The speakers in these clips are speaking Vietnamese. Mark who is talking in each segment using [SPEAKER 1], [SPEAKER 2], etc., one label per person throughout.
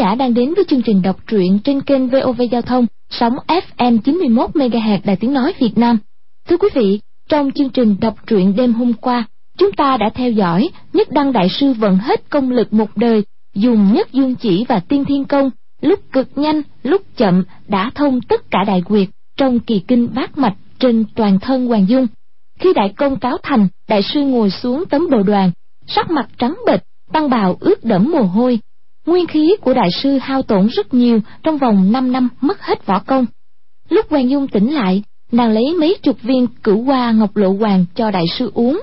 [SPEAKER 1] Giả đang đến với chương trình đọc truyện trên kênh VOV Giao thông, sóng FM 91 MHz Đài Tiếng nói Việt Nam. Thưa quý vị, trong chương trình đọc truyện đêm hôm qua, chúng ta đã theo dõi Nhất Đăng Đại Sư vận hết công lực một đời, dùng nhất dương chỉ và tiên thiên công, lúc cực nhanh, lúc chậm đã thông tất cả đại quyệt trong kỳ kinh bát mạch trên toàn thân Hoàng Dung. Khi đại công cáo thành, đại sư ngồi xuống tấm đồ đoàn, sắc mặt trắng bệch, tăng bào ướt đẫm mồ hôi. Nguyên khí của đại sư hao tổn rất nhiều trong vòng 5 năm mất hết võ công. Lúc Hoàng Dung tỉnh lại, nàng lấy mấy chục viên cửu hoa ngọc lộ hoàng cho đại sư uống.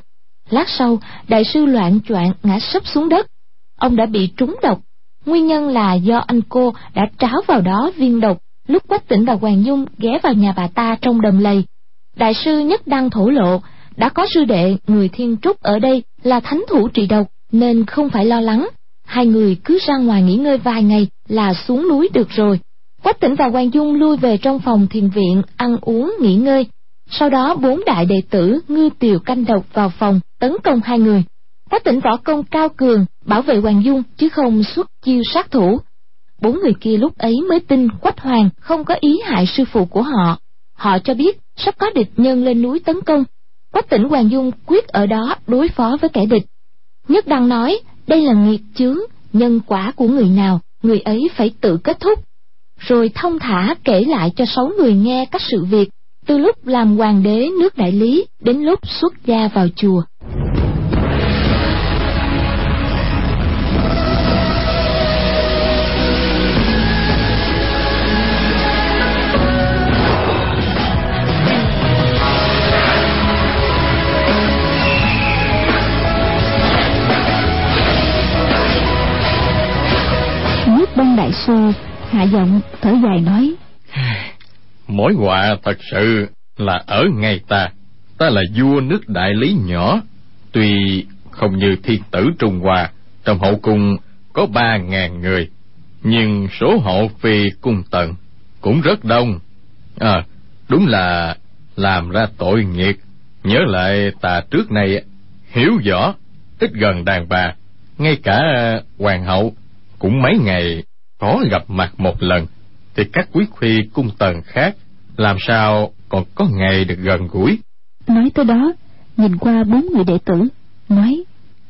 [SPEAKER 1] Lát sau, đại sư loạn choạng ngã sấp xuống đất. Ông đã bị trúng độc. Nguyên nhân là do anh cô đã tráo vào đó viên độc lúc Quách Tỉnh và Hoàng Dung ghé vào nhà bà ta trong đầm lầy. Đại sư nhất đăng thổ lộ, đã có sư đệ người thiên trúc ở đây là thánh thủ trị độc, nên không phải lo lắng. Hai người cứ ra ngoài nghỉ ngơi vài ngày là xuống núi được rồi. Quách Tỉnh và Hoàng Dung lui về trong phòng thiền viện, ăn uống, nghỉ ngơi. Sau đó bốn đại đệ tử ngư tiều canh độc vào phòng, tấn công hai người. Quách Tỉnh võ công cao cường, bảo vệ Hoàng Dung chứ không xuất chiêu sát thủ. Bốn người kia lúc ấy mới tin Quách Hoàng không có ý hại sư phụ của họ. Họ cho biết sắp có địch nhân lên núi tấn công. Quách tỉnh Hoàng Dung quyết ở đó đối phó với kẻ địch. Nhất Đăng nói, đây là nghiệp chướng, nhân quả của người nào, người ấy phải tự kết thúc. Rồi thông thả kể lại cho sáu người nghe các sự việc, từ lúc làm hoàng đế nước đại lý đến lúc xuất gia vào chùa.
[SPEAKER 2] Sư hạ giọng thở dài nói
[SPEAKER 3] Mối họa thật sự là ở ngay ta. Ta là vua nước đại lý nhỏ. Tuy không như thiên tử Trung Hoa, Trong hậu cung có ba ngàn người, Nhưng số hộ phi cung tần Cũng rất đông. À đúng là làm ra tội nghiệt Nhớ lại ta trước này hiểu rõ, Ít gần đàn bà, Ngay cả hoàng hậu cũng mấy ngày có gặp mặt một lần thì các quý phi cung tần khác làm sao còn có ngày được gần gũi?
[SPEAKER 2] Nói tới đó nhìn qua bốn người đệ tử nói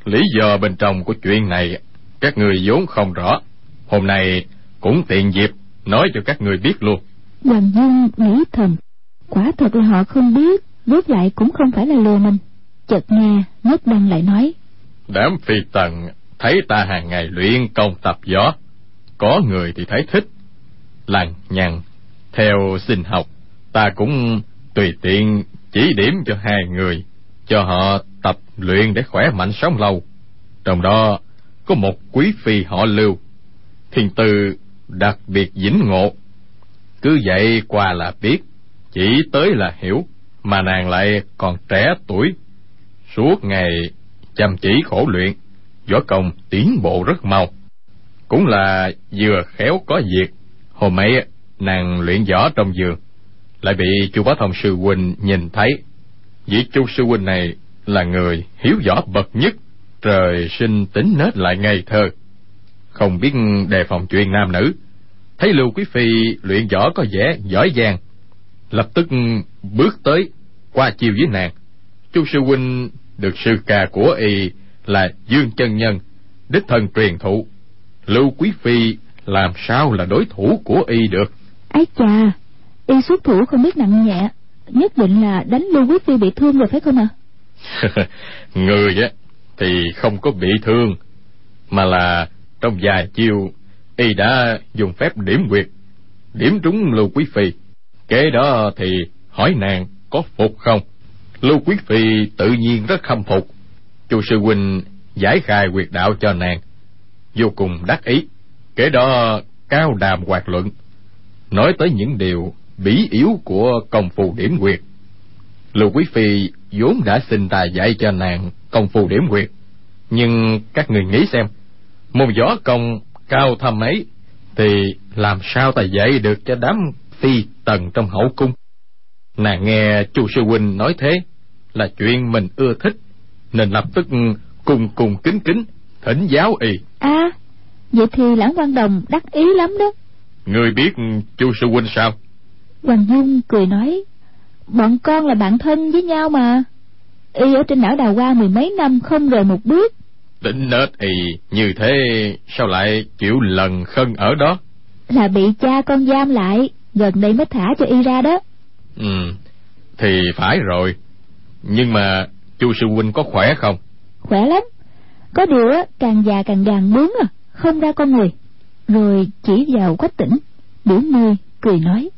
[SPEAKER 3] lý do bên trong của chuyện này các người vốn không rõ. Hôm nay cũng tiện dịp nói cho các người biết luôn.
[SPEAKER 2] Hoàng dung nghĩ thầm quả thật là họ không biết rốt lại cũng không phải là lừa mình. Chợt nghe nhất đăng lại nói
[SPEAKER 3] đám phi tần thấy ta hàng ngày luyện công tập võ có người thì thấy thích. Lằng nhằn theo xin học, ta cũng tùy tiện chỉ điểm cho hai người, cho họ tập luyện để khỏe mạnh sống lâu. Trong đó, có một quý phi họ lưu. Thiên tư đặc biệt vĩnh ngộ. Cứ vậy qua là biết, chỉ tới là hiểu, mà nàng lại còn trẻ tuổi. Suốt ngày chăm chỉ khổ luyện, võ công tiến bộ rất mau cũng là vừa khéo có việc. Hôm ấy, nàng luyện võ trong giường. Lại bị chu bá thông sư huynh nhìn thấy. Vị chu sư huynh này là người hiếu võ bậc nhất. Trời sinh tính nết lại ngây thơ. Không biết đề phòng chuyện nam nữ. Thấy lưu quý phi luyện võ có vẻ giỏi giang. Lập tức bước tới, qua chiêu với nàng. Chu sư huynh được sư ca của y là dương chân nhân, đích thân truyền thụ lưu quý phi làm sao là đối thủ của y được?
[SPEAKER 2] Ấy chà y xuất thủ không biết nặng nhẹ. Nhất định là đánh lưu quý phi bị thương rồi phải không ạ?
[SPEAKER 3] Người á thì không có bị thương mà là trong vài chiêu y đã dùng phép điểm quyệt điểm trúng lưu quý phi. Kế đó thì hỏi nàng có phục không? Lưu quý phi tự nhiên rất khâm phục. Chu sư huynh giải khai quyệt đạo cho nàng vô cùng đắc ý. Kể đó, cao đàm hoạt luận, nói tới những điều bí yếu của công phu điểm quyệt lưu quý phi vốn đã xin ta dạy cho nàng công phu điểm quyệt nhưng các người nghĩ xem môn võ công cao thâm ấy thì làm sao ta dạy được cho đám phi tần trong hậu cung? Nàng nghe chu sư huynh nói thế là chuyện mình ưa thích, nên lập tức cùng cùng kính kính, thỉnh giáo y
[SPEAKER 2] à vậy thì lãng quan đồng đắc ý lắm đó
[SPEAKER 3] Ngươi biết chu sư huynh sao?
[SPEAKER 2] hoàng dung cười nói bọn con là bạn thân với nhau mà y ở trên đảo đào hoa mười mấy năm không rời một bước
[SPEAKER 3] Tính nết y như thế sao lại chịu lần khân ở đó?
[SPEAKER 2] là bị cha con giam lại gần đây mới thả cho y ra đó
[SPEAKER 3] Ừ, thì phải rồi. Nhưng mà chu sư huynh có khỏe không?
[SPEAKER 2] khỏe lắm có điều á càng già càng gàn bướng à không ra con người. Rồi chỉ vào quách tỉnh biểu môi cười nói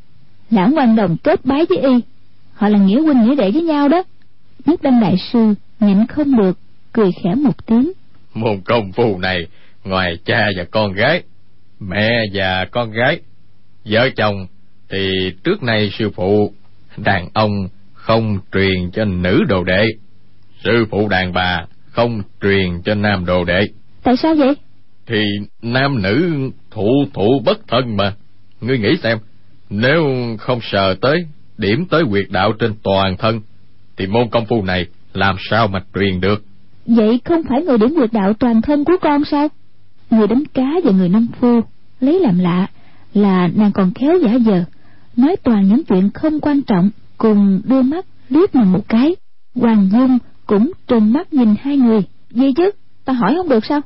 [SPEAKER 2] lãng quan đồng kết bái với y họ là nghĩa huynh nghĩa đệ với nhau đó. Nhất đăng đại sư nhịn không được cười khẽ một tiếng.
[SPEAKER 3] Môn công phu này, ngoài cha và con gái, mẹ và con gái, vợ chồng, thì trước nay sư phụ, đàn ông không truyền cho nữ đồ đệ. Sư phụ đàn bà không truyền cho nam đồ đệ.
[SPEAKER 2] tại sao vậy
[SPEAKER 3] Thì nam nữ thụ thụ bất thân mà. Ngươi nghĩ xem, nếu không sờ tới, điểm tới quyệt đạo trên toàn thân, thì môn công phu này làm sao mà truyền được?
[SPEAKER 2] vậy không phải người điểm nguyệt đạo toàn thân của con sao người đánh cá và người nông phu lấy làm lạ là nàng còn khéo giả vờ nói toàn những chuyện không quan trọng cùng đưa mắt liếc mình một cái hoàng dung cũng trừng mắt nhìn hai người. Gì chứ ta hỏi không được sao?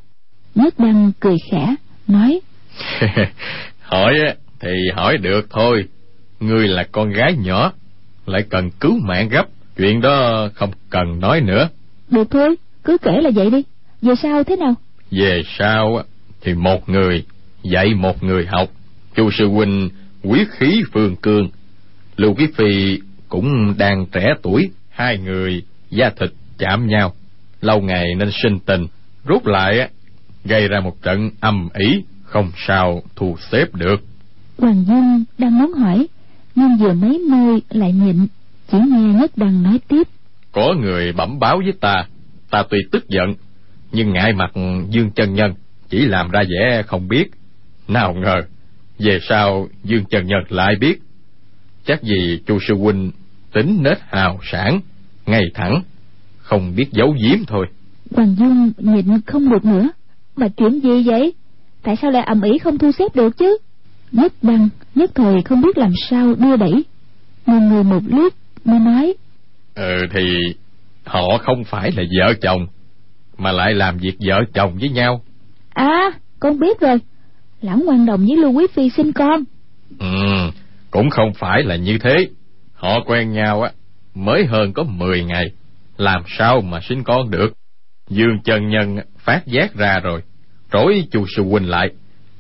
[SPEAKER 2] Nhất đăng cười khẽ nói
[SPEAKER 3] hỏi á, thì hỏi được thôi. Ngươi là con gái nhỏ lại cần cứu mạng gấp. Chuyện đó không cần nói nữa.
[SPEAKER 2] Được thôi cứ kể là vậy đi. Về sau thế nào?
[SPEAKER 3] Về sau á, thì một người dạy một người học. Chu sư huynh quyết khí phương cương. Lưu quý phi cũng đang trẻ tuổi hai người da thịt chạm nhau. Lâu ngày nên sinh tình rút lại á, gây ra một trận âm ỉ không sao thu xếp được.
[SPEAKER 2] Hoàng dung đang muốn hỏi nhưng vừa mấy môi lại nhịn chỉ nghe nhất đăng nói tiếp.
[SPEAKER 3] Có người bẩm báo với ta ta tuy tức giận nhưng ngại mặt dương chân nhân chỉ làm ra vẻ không biết. Nào ngờ về sau dương chân nhân lại biết. Chắc vì chu sư huynh tính nết hào sản ngay thẳng không biết giấu giếm thôi.
[SPEAKER 2] Hoàng dung nhịn không được nữa. Mà chuyện gì vậy? Tại sao lại ầm ĩ không thu xếp được chứ? Nhất đăng nhất thời không biết làm sao đưa đẩy. Ngần người một lúc mới nói.
[SPEAKER 3] Ừ thì họ không phải là vợ chồng mà lại làm việc vợ chồng với nhau.
[SPEAKER 2] À con biết rồi. Lãng quan đồng với lưu quý phi sinh con.
[SPEAKER 3] Ừ cũng không phải là như thế. Họ quen nhau á mới hơn có mười ngày làm sao mà sinh con được? Dương chân nhân phát giác ra rồi trối chu sư huynh lại,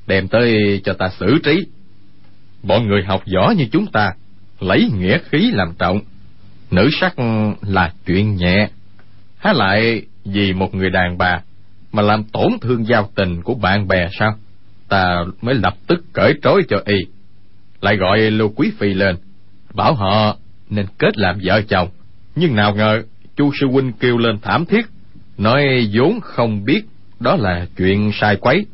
[SPEAKER 3] đem tới cho ta xử trí. Bọn người học võ như chúng ta, lấy nghĩa khí làm trọng, nữ sắc là chuyện nhẹ. Há lại vì một người đàn bà mà làm tổn thương giao tình của bạn bè sao? Ta mới lập tức cởi trói cho y, lại gọi lưu quý phi lên, bảo họ nên kết làm vợ chồng. Nhưng nào ngờ chu sư huynh kêu lên thảm thiết, nói, vốn không biết đó là chuyện sai quấy.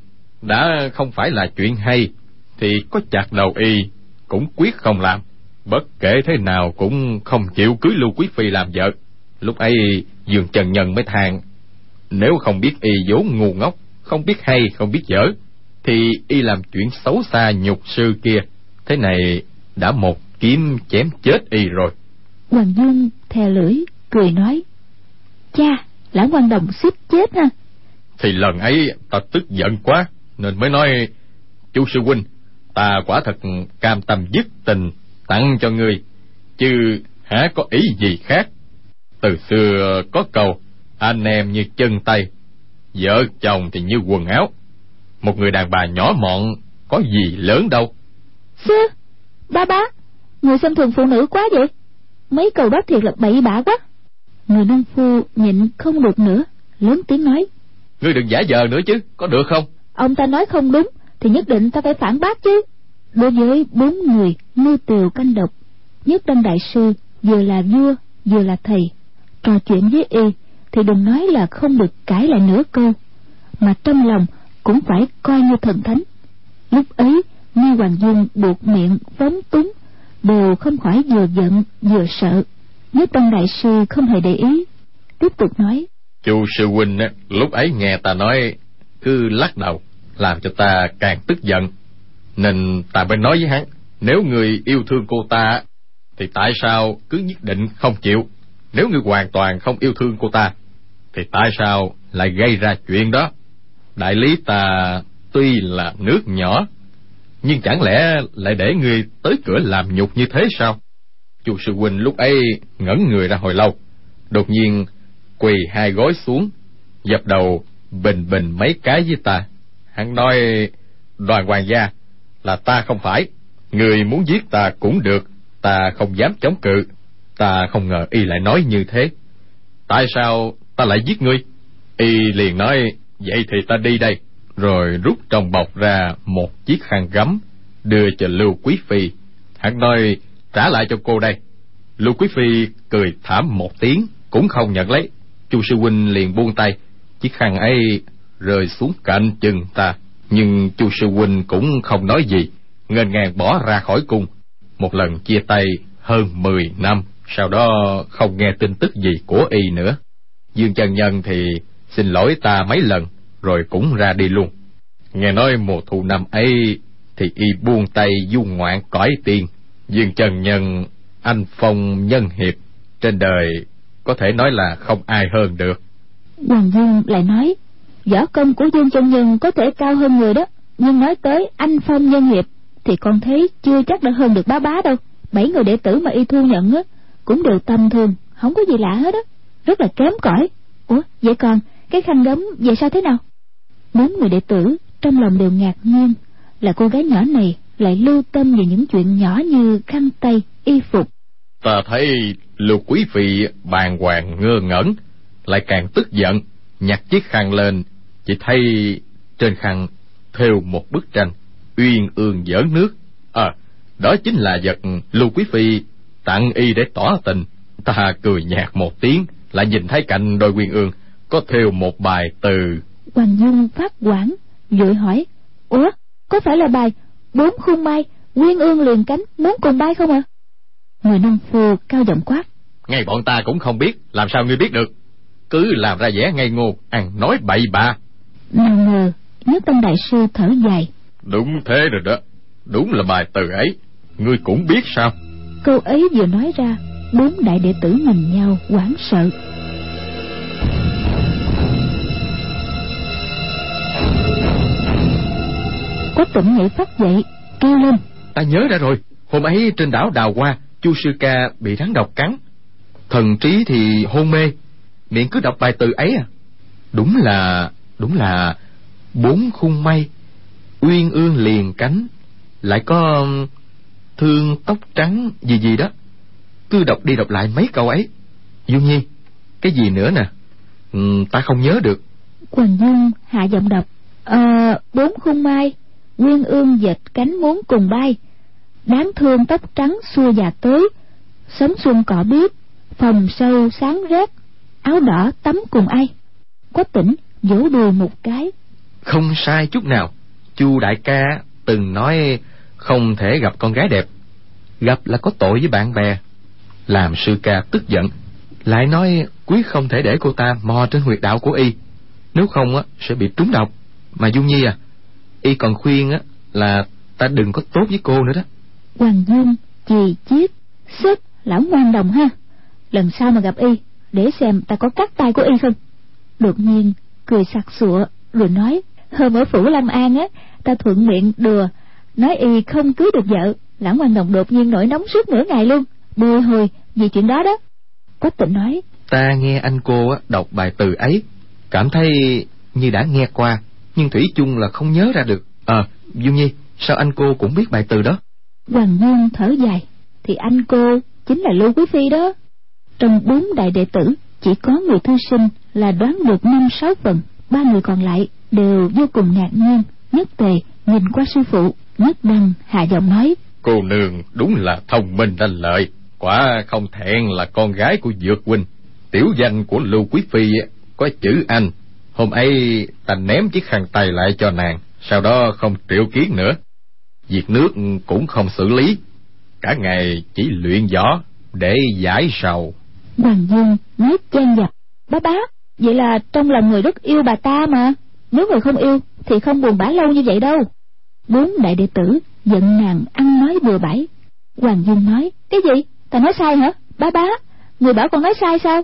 [SPEAKER 3] Đã không phải là chuyện hay, thì có chặt đầu y, cũng quyết không làm. Bất kể thế nào cũng không chịu cưới lưu quý phi làm vợ. Lúc ấy dường trần nhân mới than, nếu không biết y vốn ngu ngốc, không biết hay, không biết dở, thì y làm chuyện xấu xa nhục sư kia. Thế này đã một kiếm chém chết y rồi.
[SPEAKER 2] Hoàng dung thè lưỡi cười nói cha lãng quan đồng suýt chết ha.
[SPEAKER 3] Thì lần ấy ta tức giận quá nên mới nói chu sư huynh ta quả thật cam tâm dứt tình tặng cho ngươi chứ há có ý gì khác? Từ xưa có câu anh em như chân tay vợ chồng thì như quần áo. Một người đàn bà nhỏ mọn có gì lớn đâu.
[SPEAKER 2] Xưa ba bá người xem thường phụ nữ quá vậy. Mấy câu đó thiệt là bậy bạ quá người nông phu nhịn không được nữa lớn tiếng nói.
[SPEAKER 3] Ngươi đừng giả vờ nữa chứ có được không?
[SPEAKER 2] Ông ta nói không đúng thì nhất định ta phải phản bác chứ. Đối với bốn người mưu tiều canh độc nhất đăng đại sư vừa là vua vừa là thầy. Trò chuyện với y thì đừng nói là không được cãi lại nửa câu mà trong lòng cũng phải coi như thần thánh. Lúc ấy nghe hoàng dung buộc miệng phóng túng đều không khỏi vừa giận vừa sợ nhất tông đại sư không hề để ý tiếp tục nói
[SPEAKER 3] chu sư huynh á, lúc ấy nghe ta nói cứ lắc đầu làm cho ta càng tức giận. Nên ta mới nói với hắn, nếu người yêu thương cô ta, thì tại sao cứ nhất định không chịu? Nếu người hoàn toàn không yêu thương cô ta, thì tại sao lại gây ra chuyện đó? Đại lý ta tuy là nước nhỏ, nhưng chẳng lẽ lại để người tới cửa làm nhục như thế sao? Chu sư huynh lúc ấy ngẩn người ra hồi lâu, đột nhiên quỳ hai gối xuống, dập đầu bình bình mấy cái với ta. Hắn nói, đoàn hoàng gia, là ta không phải, người muốn giết ta cũng được, ta không dám chống cự. Ta không ngờ y lại nói như thế. Tại sao ta lại giết ngươi? Y liền nói, vậy thì ta đi đây. Rồi rút trong bọc ra một chiếc khăn gấm, đưa cho Lưu Quý Phi. Hắn nói, trả lại cho cô đây. Lưu Quý Phi cười thảm một tiếng, cũng không nhận lấy. Chu sư huynh liền buông tay, chiếc khăn ấy rơi xuống cạnh chừng ta. Nhưng chu sư huynh cũng không nói gì, nghênh ngang bỏ ra khỏi cung. Một lần chia tay hơn mười năm, sau đó không nghe tin tức gì của y nữa. Dương chân nhân thì xin lỗi ta mấy lần, rồi cũng ra đi luôn. Nghe nói mùa thu năm ấy thì y buông tay du ngoạn cõi tiền. Dương trần nhân, anh phong nhân hiệp, trên đời có thể nói là không ai hơn được.
[SPEAKER 2] Hoàng Dương lại nói, võ công của Dương trần nhân có thể cao hơn người đó, nhưng nói tới anh phong nhân hiệp thì con thấy chưa chắc đã hơn được bá bá đâu. Bảy người đệ tử mà y thu nhận á cũng đều tầm thường, không có gì lạ hết á, rất là kém cỏi. Ủa, vậy còn cái khăn gấm về sao thế nào? Bốn người đệ tử trong lòng đều ngạc nhiên là cô gái nhỏ này lại lưu tâm về những chuyện nhỏ như khăn tay, y phục.
[SPEAKER 3] Ta thấy lục quý vị bàng hoàng ngơ ngẩn, lại càng tức giận, nhặt chiếc khăn lên, chỉ thấy trên khăn thêu một bức tranh, uyên ương giỡn nước. À, đó chính là vật lưu quý phi tặng y để tỏ tình. Ta cười nhạt một tiếng, lại nhìn thấy cạnh đôi uyên ương có thêu một bài từ.
[SPEAKER 2] Hoàng Dung phát quản, vội hỏi, Ủa, có phải là bài bốn khung mai, uyên ương liền cánh, muốn cùng bay không ạ? À? Người nông phu cao giọng quát.
[SPEAKER 3] Ngay bọn ta cũng không biết, làm sao ngươi biết được? Cứ làm ra vẻ ngây ngô, ăn nói bậy bạ.
[SPEAKER 2] Nào ngờ, nhất tâm đại sư thở dài.
[SPEAKER 3] Đúng thế rồi đó, đúng là bài từ ấy, ngươi cũng biết sao?
[SPEAKER 2] Câu ấy vừa nói ra, bốn đại đệ tử nhìn nhau hoảng sợ. Quách tỉnh nhảy phát dậy, kêu lên.
[SPEAKER 3] Ta nhớ ra rồi, hôm ấy trên đảo Đào Hoa, chu sư ca bị rắn độc cắn. Thần trí thì hôn mê miệng cứ đọc bài từ ấy à. Đúng là đúng là bốn khung mây uyên ương liền cánh lại có thương tóc trắng gì gì đó. Cứ đọc đi đọc lại mấy câu ấy. Dung nhi cái gì nữa nè? Ừ, ta không nhớ được.
[SPEAKER 2] Quần dung hạ giọng đọc ờ bốn khung mai Nguyên ương dệt cánh muốn cùng bay. Đáng thương tóc trắng xua già tới. Sớm xuân cỏ biết phòng sâu sáng rét, áo đỏ tắm cùng ai. Quách tỉnh vỗ đùi một cái.
[SPEAKER 3] Không sai chút nào. Chu đại ca từng nói không thể gặp con gái đẹp. Gặp là có tội với bạn bè. Làm sư ca tức giận. Lại nói quý không thể để cô ta mò trên huyệt đạo của y. Nếu không á, sẽ bị trúng độc. Mà dung nhi à y còn khuyên á là ta đừng có tốt với cô nữa đó
[SPEAKER 2] Hoàng Dung, chì chiết, sức, lão ngoan đồng ha. Lần sau mà gặp y, để xem ta có cắt tay của y không. Đột nhiên, cười sặc sụa, rồi nói, hôm ở phủ Lâm An á, ta thuận miệng đùa, nói y không cưới được vợ. Lão ngoan đồng đột nhiên nổi nóng suốt nửa ngày luôn, bồi hồi vì chuyện đó đó. Quách tịnh nói,
[SPEAKER 3] ta nghe anh cô đọc bài từ ấy, cảm thấy như đã nghe qua, nhưng Thủy chung là không nhớ ra được. Ờ, à, Dung Nhi, sao anh cô cũng biết bài từ đó?
[SPEAKER 2] Hoàng Nhung thở dài. Thì anh cô chính là Lưu Quý Phi đó. Trong bốn đại đệ tử Chỉ có người thư sinh là đoán được năm sáu phần. Ba người còn lại đều vô cùng ngạc nhiên Nhất tề nhìn qua sư phụ Nhất đăng hạ giọng nói.
[SPEAKER 3] Cô nương đúng là thông minh lanh lợi Quả không thẹn là con gái của Dược Huynh. Tiểu danh của Lưu Quý Phi có chữ anh Hôm ấy, ta ném chiếc khăn tay lại cho nàng, Sau đó không triệu kiến nữa. Việc nước cũng không xử lý. Cả ngày chỉ luyện võ để giải sầu.
[SPEAKER 2] Hoàng dương nói chen vào. Bá bá, vậy là trong lòng người rất yêu bà ta mà. Nếu người không yêu, thì không buồn bã lâu như vậy đâu. Bốn đại đệ tử giận nàng ăn nói bừa bãi. Hoàng dung nói, cái gì? Ta nói sai hả? Bá bá, người bảo con nói sai sao?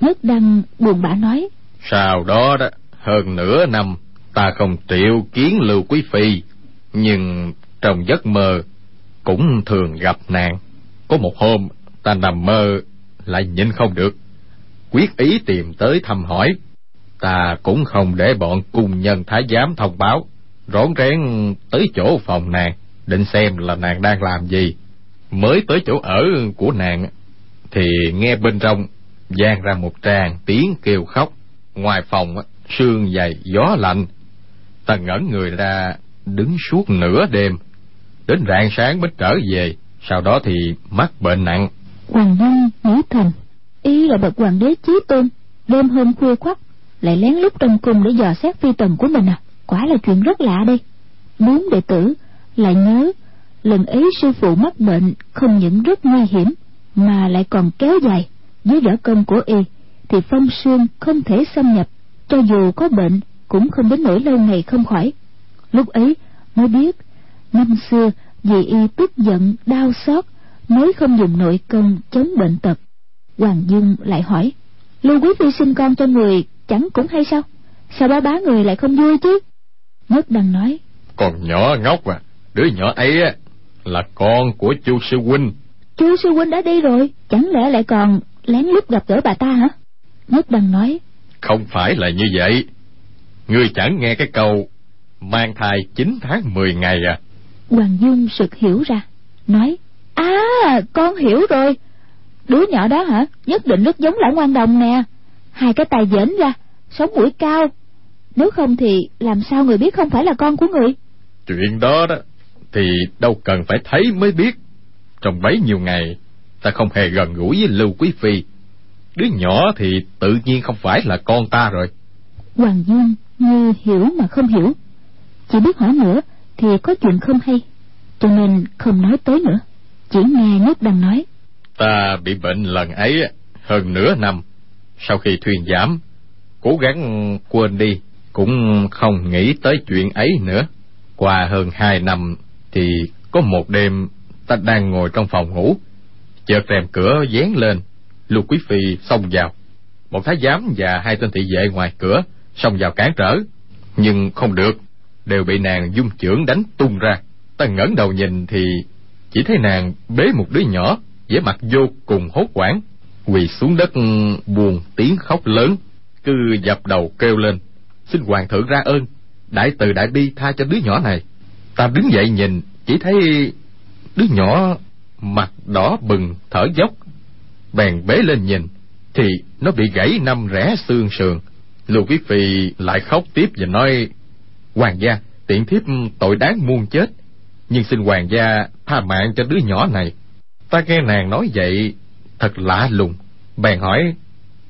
[SPEAKER 2] Nhất đăng buồn bã nói
[SPEAKER 3] sau đó đó, hơn nửa năm, ta không triệu kiến lưu quý phi, nhưng trong giấc mơ cũng thường gặp nàng có một hôm, ta nằm mơ, lại nhìn không được. Quyết ý tìm tới thăm hỏi, ta cũng không để bọn cung nhân thái giám thông báo. Rón rén tới chỗ phòng nàng, định xem là nàng đang làm gì. Mới tới chỗ ở của nàng, thì nghe bên trong vang ra một tràng tiếng kêu khóc ngoài phòng, sương dày gió lạnh. Ta ngẩn người ra, đứng suốt nửa đêm. Đến rạng sáng mới trở về, sau đó thì mắc bệnh nặng.
[SPEAKER 2] Hoàng nhân nghĩ thầm, ý là bậc hoàng đế chí tôn, đêm hôm khuya khoắt, lại lén lút trong cung để dò xét phi tần của mình à? Quả là chuyện rất lạ đây. Bốn đệ tử lại nhớ, lần ấy sư phụ mắc bệnh không những rất nguy hiểm, mà lại còn kéo dài với võ công của y thì phong xương không thể xâm nhập cho dù có bệnh cũng không đến nỗi lâu ngày không khỏi. Lúc ấy mới biết năm xưa vì y tức giận đau xót mới không dùng nội công chống bệnh tật. Hoàng dung lại hỏi lưu quý phi sinh con cho người chẳng cũng hay sao? Sao ba bá người lại không vui chứ? Nhất đăng nói
[SPEAKER 3] còn nhỏ ngốc à đứa nhỏ ấy á là con của chu sư huynh.
[SPEAKER 2] Chu sư huynh đã đi rồi chẳng lẽ lại còn lén lút gặp gỡ bà ta hả nhất đăng nói
[SPEAKER 3] không phải là như vậy. Ngươi chẳng nghe cái câu mang thai chín tháng mười ngày à.
[SPEAKER 2] Hoàng dung sực hiểu ra nói à con hiểu rồi. Đứa nhỏ đó hả? Nhất định rất giống lão ngoan đồng nè. Hai cái tài dễn ra sống mũi cao. Nếu không thì làm sao người biết không phải là con của người?
[SPEAKER 3] Chuyện đó đó thì đâu cần phải thấy mới biết. Trong bấy nhiêu ngày ta không hề gần gũi với lưu quý phi đứa nhỏ thì tự nhiên không phải là con ta rồi.
[SPEAKER 2] Hoàng dung như hiểu mà không hiểu. Chỉ biết hỏi nữa thì có chuyện không hay. Cho nên không nói tới nữa. Chỉ nghe nhất đang nói.
[SPEAKER 3] Ta bị bệnh lần ấy hơn nửa năm. Sau khi thuyền giảm cố gắng quên đi cũng không nghĩ tới chuyện ấy nữa. Qua hơn hai năm thì có một đêm ta đang ngồi trong phòng ngủ chợt rèm cửa dán lên lục quý phi xông vào. Một thái giám và hai tên thị vệ ngoài cửa xông vào cản trở, nhưng không được. Đều bị nàng dung chưởng đánh tung ra. Ta ngẩng đầu nhìn thì chỉ thấy nàng bế một đứa nhỏ, vẻ mặt vô cùng hốt hoảng, quỳ xuống đất, buồn tiếng khóc lớn, cứ dập đầu kêu lên. Xin hoàng thượng ra ơn, đại từ đại bi tha cho đứa nhỏ này. Ta đứng dậy nhìn, chỉ thấy đứa nhỏ mặt đỏ bừng, thở dốc bèn bế lên nhìn, thì nó bị gãy năm rẽ xương sườn. Lưu quý phi lại khóc tiếp và nói, hoàng gia, tiện thiếp tội đáng muôn chết, nhưng xin hoàng gia tha mạng cho đứa nhỏ này. Ta nghe nàng nói vậy, thật lạ lùng. Bèn hỏi,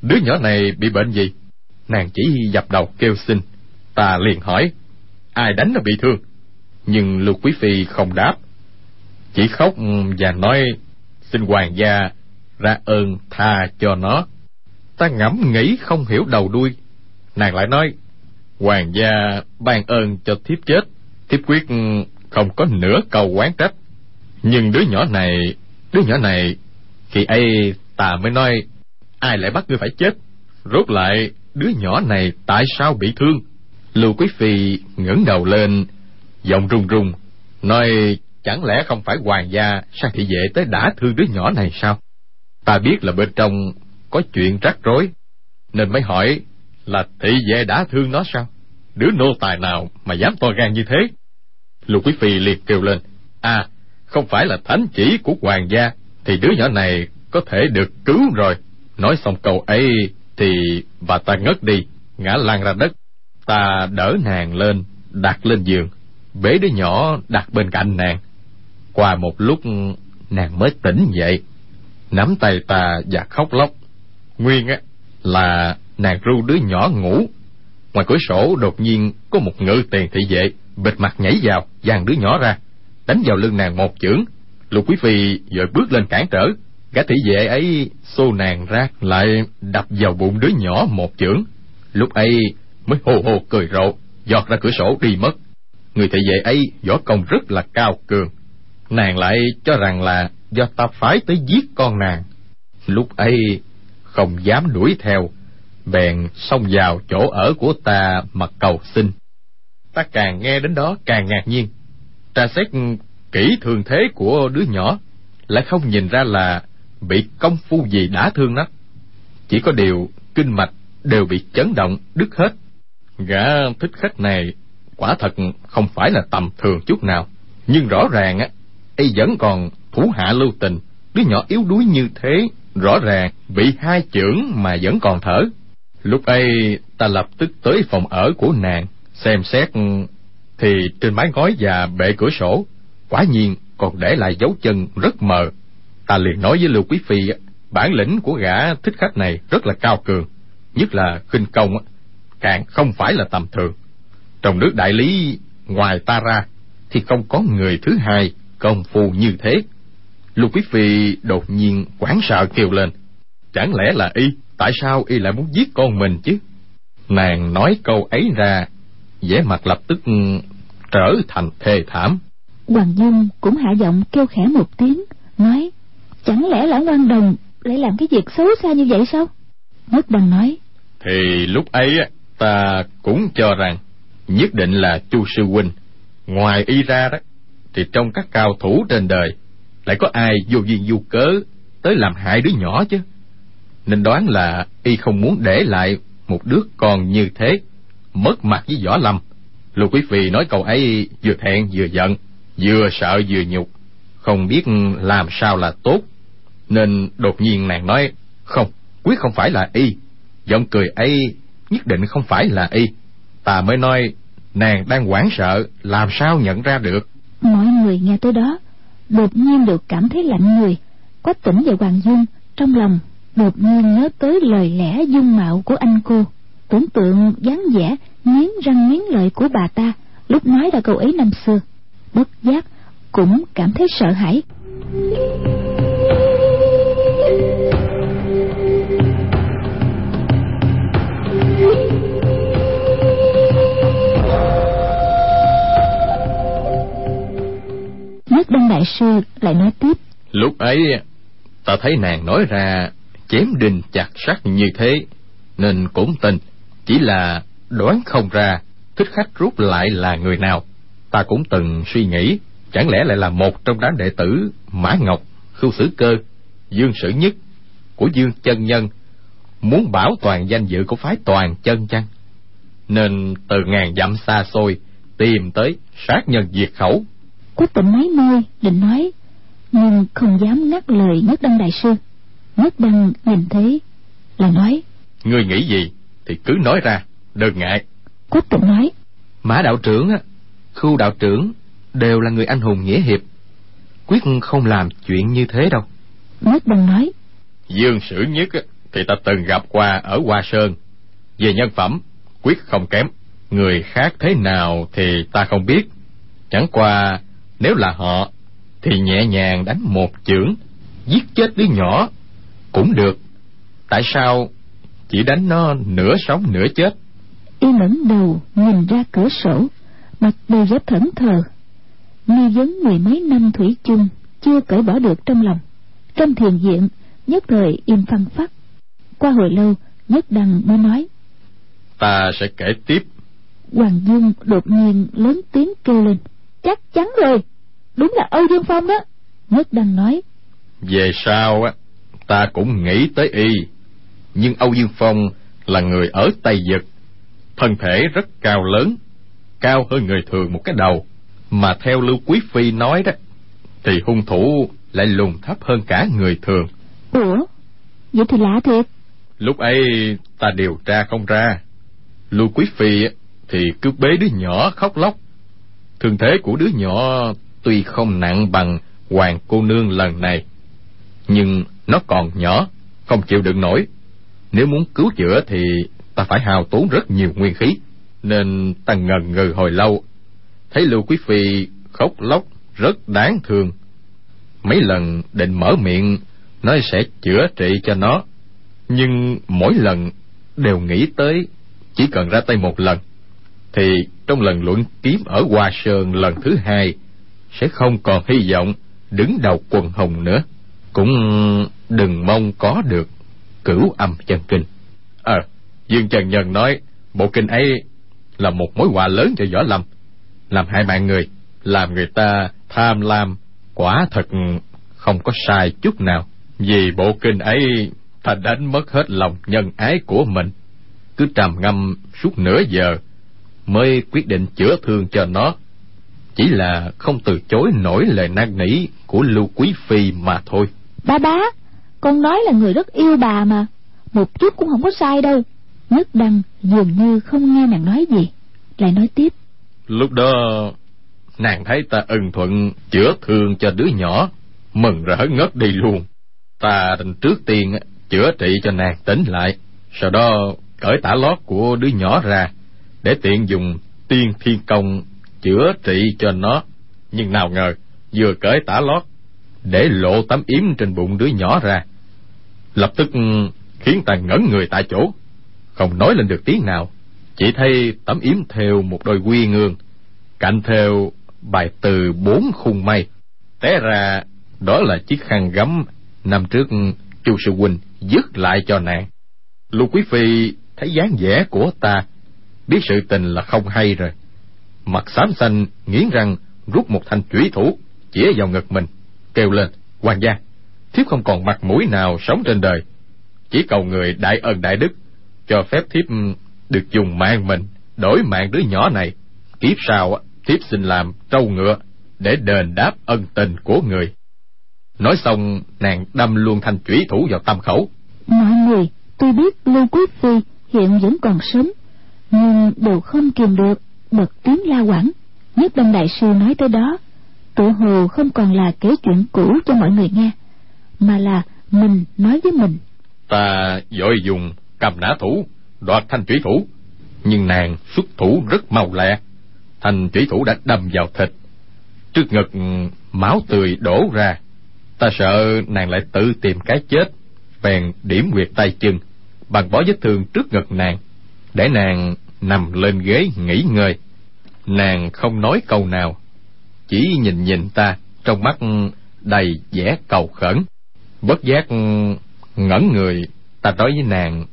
[SPEAKER 3] đứa nhỏ này bị bệnh gì? Nàng chỉ dập đầu kêu xin. Ta liền hỏi, ai đánh nó bị thương? Nhưng lưu quý phi không đáp, chỉ khóc và nói, xin hoàng gia ra ơn tha cho nó. Ta ngẫm nghĩ không hiểu đầu đuôi. Nàng lại nói, hoàng gia ban ơn cho thiếp chết. Thiếp quyết không có nửa câu quán trách. Nhưng đứa nhỏ này, đứa nhỏ này khi ấy ta mới nói, ai lại bắt ngươi phải chết? Rốt lại, đứa nhỏ này tại sao bị thương? Lưu quý phi ngẩng đầu lên, giọng run run, nói, chẳng lẽ không phải hoàng gia sang thị vệ tới đã thương đứa nhỏ này sao? Ta biết là bên trong có chuyện rắc rối. Nên mới hỏi là thị vệ đã thương nó sao? Đứa nô tài nào mà dám to gan như thế? Lục quý phi liệt kêu lên. À không phải là thánh chỉ của hoàng gia, thì đứa nhỏ này có thể được cứu rồi. Nói xong câu ấy thì bà ta ngất đi, ngã lăn ra đất. Ta đỡ nàng lên, đặt lên giường. Bế đứa nhỏ đặt bên cạnh nàng. Qua một lúc, nàng mới tỉnh dậy nắm tay ta và khóc lóc. Nguyên á, là nàng ru đứa nhỏ ngủ. Ngoài cửa sổ đột nhiên có một ngự tiền thị vệ bịt mặt nhảy vào giằng đứa nhỏ ra, đánh vào lưng nàng một chưởng. Lục quý phi vội bước lên cản trở. Gã thị vệ ấy xô nàng ra, lại đập vào bụng đứa nhỏ một chưởng. Lúc ấy mới hô hô cười rộ, giọt ra cửa sổ đi mất. Người thị vệ ấy võ công rất là cao cường. Nàng lại cho rằng là do ta phái tới giết con nàng. Lúc ấy, không dám đuổi theo, bèn xông vào chỗ ở của ta mà cầu xin. Ta càng nghe đến đó càng ngạc nhiên. Tra xét kỹ thường thế của đứa nhỏ, lại không nhìn ra là bị công phu gì đã thương nó. Chỉ có điều kinh mạch đều bị chấn động đứt hết. Gã thích khách này quả thật không phải là tầm thường chút nào. Nhưng rõ ràng á, y vẫn còn thủ hạ lưu tình. Đứa nhỏ yếu đuối như thế, rõ ràng bị hai chưởng mà vẫn còn thở. Lúc ấy, ta lập tức tới phòng ở của nàng, xem xét, thì trên mái ngói và bệ cửa sổ, quả nhiên còn để lại dấu chân rất mờ. Ta liền nói với lưu quý phi, bản lĩnh của gã thích khách này rất là cao cường, nhất là khinh công càng không phải là tầm thường. Trong nước đại lý, ngoài ta ra, thì không có người thứ hai công phu như thế lục quý phi đột nhiên quán sợ kêu lên. Chẳng lẽ là y? Tại sao y lại muốn giết con mình chứ? Nàng nói câu ấy ra vẻ mặt lập tức trở thành thê thảm.
[SPEAKER 2] Hoàng dung cũng hạ giọng kêu khẽ một tiếng nói chẳng lẽ lão ngoan đồng lại làm cái việc xấu xa như vậy sao? Nhất đằng nói
[SPEAKER 3] thì lúc ấy ta cũng cho rằng nhất định là chu sư huynh. Ngoài y ra đó thì trong các cao thủ trên đời lại có ai vô duyên vô cớ tới làm hại đứa nhỏ chứ? Nên đoán là y không muốn để lại một đứa con như thế, mất mặt với võ lâm. Lục quý phi nói câu ấy vừa thẹn vừa giận, vừa sợ vừa nhục. Không biết làm sao là tốt, nên đột nhiên nàng nói, không, quyết không phải là y. Giọng cười ấy nhất định không phải là y. Ta mới nói, nàng đang hoảng sợ, làm sao nhận ra được?
[SPEAKER 2] Mọi người nghe tới đó đột nhiên được cảm thấy lạnh người. Quách tỉnh và hoàng dung trong lòng đột nhiên nhớ tới lời lẽ dung mạo của anh cô. Tưởng tượng dáng vẻ, nghiến răng nghiến lợi của bà ta lúc nói ra câu ấy năm xưa. Bất giác cũng cảm thấy sợ hãi. Nhất đăng đại sư lại nói tiếp.
[SPEAKER 3] Lúc ấy, ta thấy nàng nói ra, chém đinh chặt sắt như thế, nên cũng tin. Chỉ là đoán không ra, thích khách rút lại là người nào. Ta cũng từng suy nghĩ, chẳng lẽ lại là một trong đám đệ tử mã ngọc, khưu sử cơ, dương sử nhất của dương chân nhân, muốn bảo toàn danh dự của phái toàn chân chăng? Nên từ ngàn dặm xa xôi, tìm tới sát nhân diệt khẩu
[SPEAKER 2] quách tịnh máy môi định nói nhưng không dám ngắt lời nhất đăng đại sư. Nhất đăng nhìn thấy là nói
[SPEAKER 3] ngươi nghĩ gì thì cứ nói ra đừng ngại.
[SPEAKER 2] Quách tịnh nói
[SPEAKER 4] mã đạo trưởng á khu đạo trưởng đều là người anh hùng nghĩa hiệp quyết không làm chuyện như thế đâu.
[SPEAKER 2] Nhất đăng nói
[SPEAKER 3] dương sử nhất thì ta từng gặp qua ở hoa sơn. Về nhân phẩm quyết không kém. Người khác thế nào thì ta không biết. Chẳng qua nếu là họ thì nhẹ nhàng đánh một chưởng giết chết đứa nhỏ cũng được. Tại sao chỉ đánh nó nửa sống nửa chết?
[SPEAKER 2] Y ngẩng đầu nhìn ra cửa sổ mặt đầy vẻ thẫn thờ. Nghi vấn mười mấy năm thủy chung chưa cởi bỏ được trong lòng. Trong thiền viện nhất thời im phăng phát qua hồi lâu nhất đăng mới nói
[SPEAKER 3] ta sẽ kể tiếp.
[SPEAKER 2] Hoàng dung đột nhiên lớn tiếng kêu lên chắc chắn rồi. Đúng là âu dương phong đó. Nhất đăng nói
[SPEAKER 3] về sau á ta cũng nghĩ tới y. Nhưng âu dương phong là người ở tây vực. Thân thể rất cao lớn cao hơn người thường một cái đầu. Mà theo lưu quý phi nói đó thì hung thủ lại lùn thấp hơn cả người thường.
[SPEAKER 2] Ủa? Vậy thì lạ thiệt.
[SPEAKER 3] Lúc ấy ta điều tra không ra. Lưu quý phi thì cứ bế đứa nhỏ khóc lóc thương thế của đứa nhỏ tuy không nặng bằng hoàng cô nương lần này, nhưng nó còn nhỏ, không chịu đựng nổi. Nếu muốn cứu chữa thì ta phải hao tốn rất nhiều nguyên khí, nên ta ngần ngừ hồi lâu. Thấy lưu quý phi khóc lóc rất đáng thương. Mấy lần định mở miệng nói sẽ chữa trị cho nó. Nhưng mỗi lần đều nghĩ tới chỉ cần ra tay một lần thì trong lần luận kiếm ở Hoa Sơn lần thứ hai sẽ không còn hy vọng đứng đầu quần hùng nữa. Cũng đừng mong có được cửu âm chân kinh. Ờ, Dương Trần Nhân nói bộ kinh ấy là một mối họa lớn cho Võ Lâm, làm hại mạng người, làm người ta tham lam, quả thật không có sai chút nào. Vì bộ kinh ấy ta đánh mất hết lòng nhân ái của mình. Cứ trầm ngâm suốt nửa giờ mới quyết định chữa thương cho nó. Chỉ là không từ chối nổi lời năn nỉ của Lưu Quý Phi mà thôi.
[SPEAKER 2] Ba bá, con nói là người rất yêu bà mà. Một chút cũng không có sai đâu. Nhất đăng dường như không nghe nàng nói gì. Lại nói tiếp.
[SPEAKER 3] Lúc đó nàng thấy ta ân thuận chữa thương cho đứa nhỏ mừng rỡ ngất đi luôn ta định trước tiên chữa trị cho nàng tỉnh lại sau đó cởi tả lót của đứa nhỏ ra để tiện dùng tiên thiên công chữa trị cho nó. Nhưng nào ngờ, vừa cởi tả lót, để lộ tấm yếm trên bụng đứa nhỏ ra. Lập tức khiến ta ngẩn người tại chỗ, không nói lên được tiếng nào. Chỉ thấy tấm yếm theo một đôi quy ngương, cạnh theo bài từ bốn khung mây. Té ra, đó là chiếc khăn gấm năm trước chu sư huynh, dứt lại cho nàng. Lục quý phi thấy dáng vẻ của ta biết sự tình là không hay rồi. Mặt xám xanh nghiến răng rút một thanh chủy thủ, chĩa vào ngực mình, kêu lên, hoàng gia, thiếp không còn mặt mũi nào sống trên đời. Chỉ cầu người đại ân đại đức cho phép thiếp được dùng mạng mình, đổi mạng đứa nhỏ này. Kiếp sau, thiếp xin làm trâu ngựa để đền đáp ân tình của người. Nói xong, nàng đâm luôn thanh chủy thủ vào tâm khẩu.
[SPEAKER 2] Mọi người, tôi biết lưu quý phi hiện vẫn còn sống nhưng đều không kìm được, bật tiếng la quảng. Nhất đông đại sư nói tới đó tự hồ không còn là kể chuyện cũ cho mọi người nghe, mà là mình nói với mình.
[SPEAKER 3] Ta vội dùng cầm nã thủ, đoạt thanh thủy thủ. Nhưng nàng xuất thủ rất mau lẹ. Thanh thủy thủ đã đâm vào thịt. Trước ngực, máu tươi đổ ra. Ta sợ nàng lại tự tìm cái chết, bèn điểm quyệt tay chân, bằng bó vết thương trước ngực nàng để nàng nằm lên ghế nghỉ ngơi. Nàng không nói câu nào, chỉ nhìn nhìn ta, trong mắt đầy vẻ cầu khẩn. Bất giác ngẩn người, ta nói với nàng,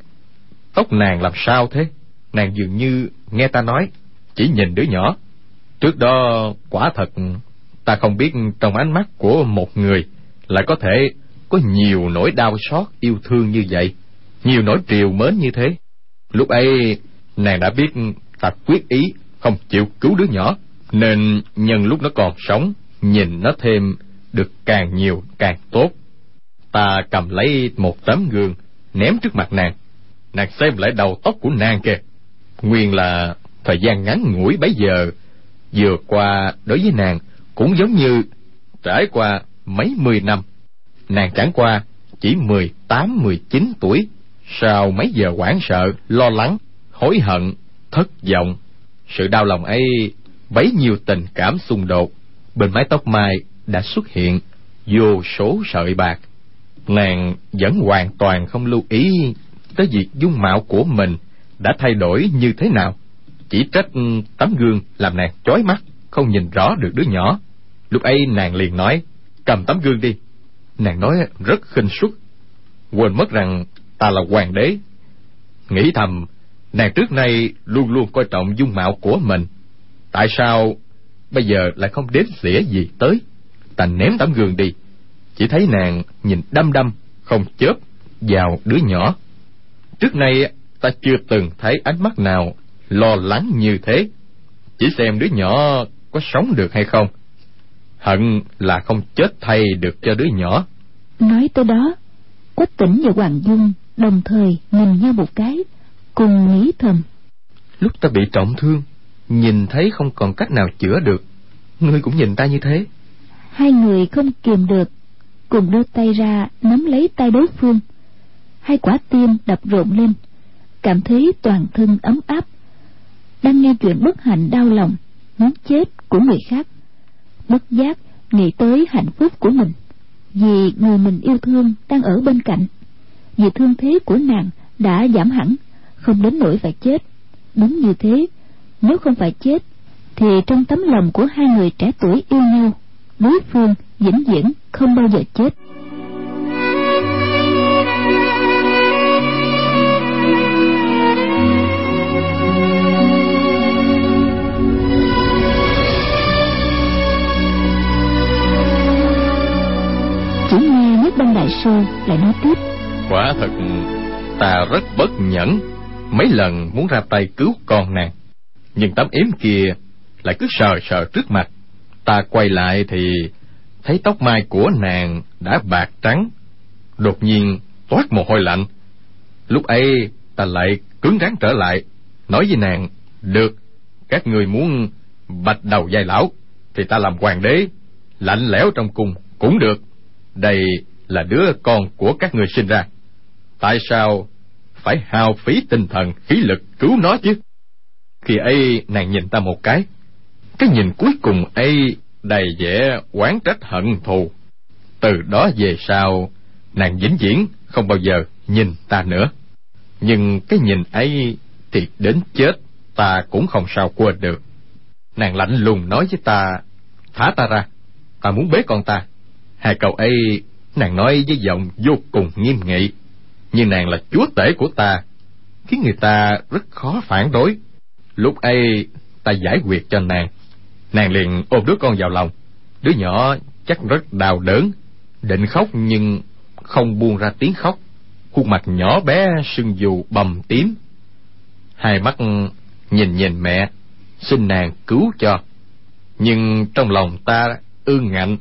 [SPEAKER 3] tóc nàng làm sao thế? Nàng dường như nghe ta nói, chỉ nhìn đứa nhỏ. Trước đó quả thật ta không biết trong ánh mắt của một người lại có thể có nhiều nỗi đau xót, yêu thương như vậy, nhiều nỗi triều mến như thế lúc ấy, nàng đã biết ta quyết ý không chịu cứu đứa nhỏ, nên nhân lúc nó còn sống, nhìn nó thêm được càng nhiều càng tốt. Ta cầm lấy một tấm gương, ném trước mặt nàng. Nàng xem lại đầu tóc của nàng kìa. Nguyên là thời gian ngắn ngủi bấy giờ, vừa qua đối với nàng cũng giống như trải qua mấy mươi năm. Nàng chẳng qua chỉ mười tám, mười chín tuổi sau mấy giờ hoảng sợ, lo lắng, hối hận, thất vọng, sự đau lòng ấy bấy nhiêu tình cảm xung đột, bên mái tóc mai đã xuất hiện vô số sợi bạc. Nàng vẫn hoàn toàn không lưu ý tới việc dung mạo của mình đã thay đổi như thế nào. Chỉ trách tấm gương làm nàng chói mắt, không nhìn rõ được đứa nhỏ. Lúc ấy nàng liền nói, cầm tấm gương đi. Nàng nói rất khinh suất, quên mất rằng ta là hoàng đế. Nghĩ thầm, nàng trước nay luôn luôn coi trọng dung mạo của mình. Tại sao bây giờ lại không đếm xỉa gì tới? Ta ném tấm gương đi. Chỉ thấy nàng nhìn đăm đăm, không chớp vào đứa nhỏ. Trước nay ta chưa từng thấy ánh mắt nào lo lắng như thế. Chỉ xem đứa nhỏ có sống được hay không. Hận là không chết thay được cho đứa nhỏ.
[SPEAKER 2] Nói tới đó, quách tỉnh và hoàng dung đồng thời nhìn nhau một cái cùng nghĩ thầm.
[SPEAKER 4] Lúc ta bị trọng thương nhìn thấy không còn cách nào chữa được. Ngươi cũng nhìn ta như thế.
[SPEAKER 2] Hai người không kiềm được cùng đưa tay ra nắm lấy tay đối phương. Hai quả tim đập rộn lên cảm thấy toàn thân ấm áp. Đang nghe chuyện bất hạnh đau lòng muốn chết của người khác. Bất giác nghĩ tới hạnh phúc của mình vì người mình yêu thương đang ở bên cạnh vì thương thế của nàng đã giảm hẳn, không đến nỗi phải chết. Đúng như thế, nếu không phải chết, thì trong tấm lòng của hai người trẻ tuổi yêu nhau, đối phương vĩnh viễn không bao giờ chết. Chỉ nghe nhất đăng đại sư lại nói tiếp
[SPEAKER 3] quả thật ta rất bất nhẫn. Mấy lần muốn ra tay cứu con nàng, nhưng tấm yếm kia lại cứ sờ sờ trước mặt. Ta quay lại thì thấy tóc mai của nàng đã bạc trắng, đột nhiên toát mồ hôi lạnh. Lúc ấy ta lại cứng rắn trở lại, nói với nàng, được, các người muốn bạch đầu dài lão thì ta làm hoàng đế, lạnh lẽo trong cung cũng được. Đây là đứa con của các người sinh ra tại sao phải hao phí tinh thần, khí lực cứu nó chứ? Khi ấy, nàng nhìn ta một cái. Cái nhìn cuối cùng ấy đầy vẻ oán trách hận thù. Từ đó về sau, nàng vĩnh viễn không bao giờ nhìn ta nữa. Nhưng cái nhìn ấy thì đến chết, ta cũng không sao quên được. Nàng lạnh lùng nói với ta, thả ta ra, ta muốn bế con ta. Hai câu ấy, nàng nói với giọng vô cùng nghiêm nghị nhưng nàng là chúa tể của ta, khiến người ta rất khó phản đối. Lúc ấy, ta giải quyết cho nàng. Nàng liền ôm đứa con vào lòng. Đứa nhỏ chắc rất đau đớn, định khóc nhưng không buông ra tiếng khóc. Khuôn mặt nhỏ bé sưng dù bầm tím. Hai mắt nhìn nhìn mẹ, xin nàng cứu cho. Nhưng trong lòng ta ương ngạnh,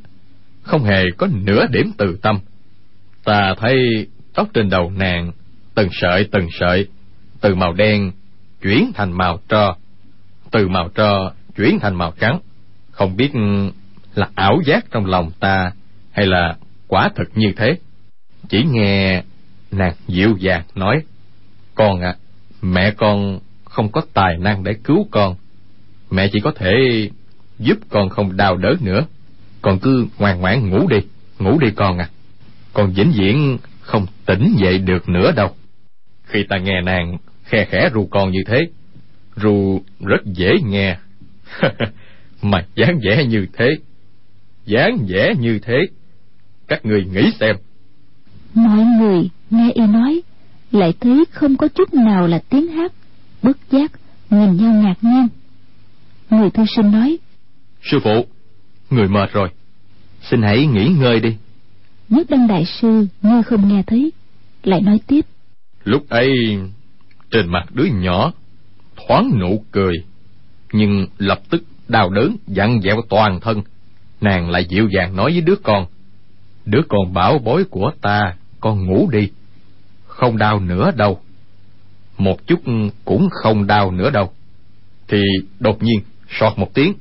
[SPEAKER 3] không hề có nửa điểm từ tâm. Ta thấy tóc trên đầu nàng từng sợi từng sợi từ màu đen chuyển thành màu tro từ màu tro chuyển thành màu trắng. Không biết là ảo giác trong lòng ta hay là quả thực như thế. Chỉ nghe nàng dịu dàng nói con ạ à, mẹ con không có tài năng để cứu con. Mẹ chỉ có thể giúp con không đau đớn nữa. Con cứ ngoan ngoãn ngủ đi ngủ đi con à con vĩnh viễn không tỉnh dậy được nữa đâu. Khi ta nghe nàng khe khẽ ru con như thế ru rất dễ nghe. Mà dáng vẻ như thế dáng vẻ như thế các người nghĩ xem.
[SPEAKER 2] Mọi người nghe y nói lại thấy không có chút nào là tiếng hát bất giác nhìn nhau ngạc nhiên. Người thư sinh nói
[SPEAKER 3] sư phụ người mệt rồi. Xin hãy nghỉ ngơi đi
[SPEAKER 2] nhất đăng đại sư như không nghe thấy, lại nói tiếp.
[SPEAKER 3] Lúc ấy, trên mặt đứa nhỏ, thoáng nụ cười, nhưng lập tức đau đớn dặn dẹo toàn thân. Nàng lại dịu dàng nói với đứa con đứa con bảo bối của ta, con ngủ đi, không đau nữa đâu. Một chút cũng không đau nữa đâu. Thì đột nhiên, sọt một tiếng,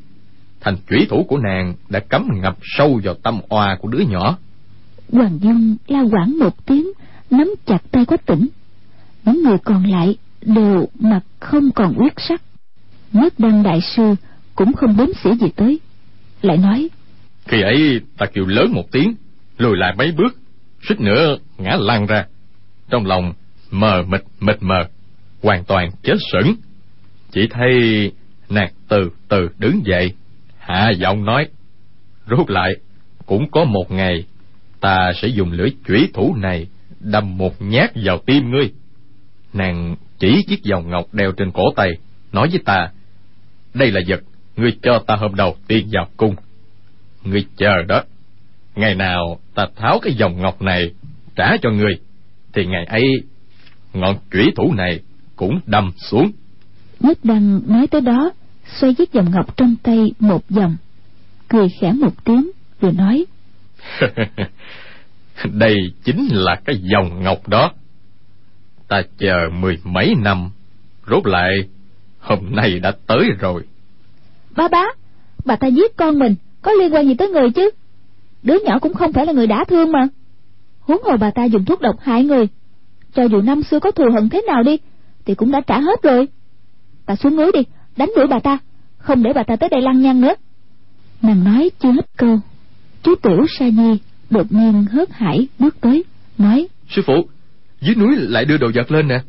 [SPEAKER 3] thành chủy thủ của nàng đã cắm ngập sâu vào tâm oa của đứa nhỏ
[SPEAKER 2] hoàng dung la quảng một tiếng, nắm chặt tay quách tỉnh. Những người còn lại đều mặt không còn quyết sắc. Nhất đăng đại sư cũng không đếm xỉa gì tới, lại nói,
[SPEAKER 3] khi ấy ta kêu lớn một tiếng, lùi lại mấy bước, suýt nữa ngã lăn ra. Trong lòng mờ mịt mịt mờ, hoàn toàn chết sững. Chỉ thấy nàng từ từ đứng dậy, hạ giọng nói, rút lại, cũng có một ngày ta sẽ dùng lưỡi chủy thủ này đâm một nhát vào tim ngươi. Nàng chỉ chiếc vòng ngọc đeo trên cổ tay, nói với ta, đây là vật ngươi cho ta hôm đầu tiên vào cung. Ngươi chờ đó. Ngày nào ta tháo cái vòng ngọc này trả cho ngươi, thì ngày ấy ngọn chủy thủ này cũng đâm xuống.
[SPEAKER 2] Nhất đăng nói tới đó, xoay chiếc vòng ngọc trong tay một vòng, cười khẽ một tiếng, rồi nói
[SPEAKER 3] đây chính là cái dòng ngọc đó. Ta chờ mười mấy năm, rốt lại, hôm nay đã tới rồi.
[SPEAKER 2] Ba bá, bà ta giết con mình, có liên quan gì tới người chứ? Đứa nhỏ cũng không phải là người đã thương mà. Huống hồ bà ta dùng thuốc độc hại người, cho dù năm xưa có thù hận thế nào đi, thì cũng đã trả hết rồi. Ta xuống núi đi, đánh đuổi bà ta, không để bà ta tới đây lăng nhăng nữa. Nàng nói chưa hết câu chú tiểu sa nhi đột nhiên hớt hải bước tới nói
[SPEAKER 3] sư phụ dưới núi lại đưa đồ vật lên nè.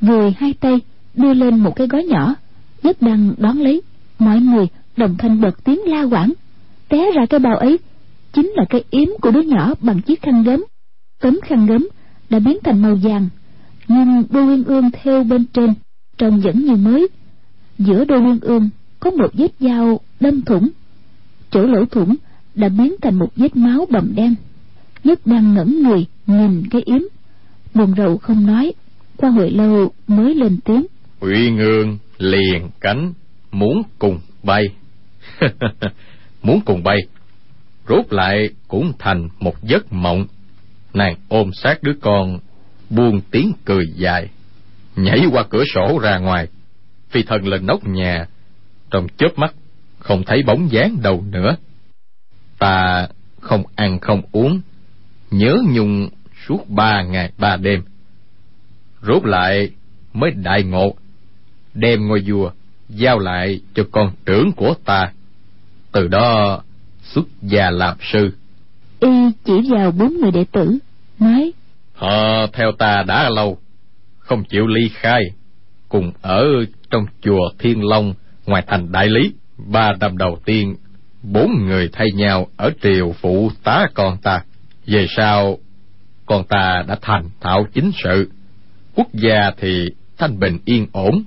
[SPEAKER 2] Người hai tay đưa lên một cái gói nhỏ nhất đăng đón lấy. Mọi người đồng thanh bật tiếng la quảng. Té ra cái bao ấy chính là cái yếm của đứa nhỏ bằng chiếc khăn gấm. Tấm khăn gấm đã biến thành màu vàng nhưng đôi uyên ương theo bên trên trông vẫn như mới. Giữa đôi uyên ương có một vết dao đâm thủng. Chỗ lỗ thủng đã biến thành một vết máu bầm đen. Nhất đang ngẩn người, nhìn cái yếm, buồn rầu không nói, qua hồi lâu mới lên tiếng.
[SPEAKER 3] Uy ngương liền cánh, muốn cùng bay. Muốn cùng bay. Rốt lại cũng thành một giấc mộng. Nàng ôm sát đứa con, buông tiếng cười dài, nhảy qua cửa sổ ra ngoài. Phi thần lên nóc nhà, trong chớp mắt, không thấy bóng dáng đâu nữa ta không ăn không uống nhớ nhung suốt ba ngày ba đêm. Rốt lại mới đại ngộ đem ngôi vua giao lại cho con trưởng của ta. Từ đó xuất gia làm sư.
[SPEAKER 2] Y chỉ vào bốn người đệ tử nói
[SPEAKER 3] họ theo ta đã lâu không chịu ly khai cùng ở trong chùa thiên long ngoài thành đại lý ba năm đầu tiên bốn người thay nhau ở triều phụ tá con ta. Về sau, con ta đã thành thạo chính sự. Quốc gia thì thanh bình yên ổn.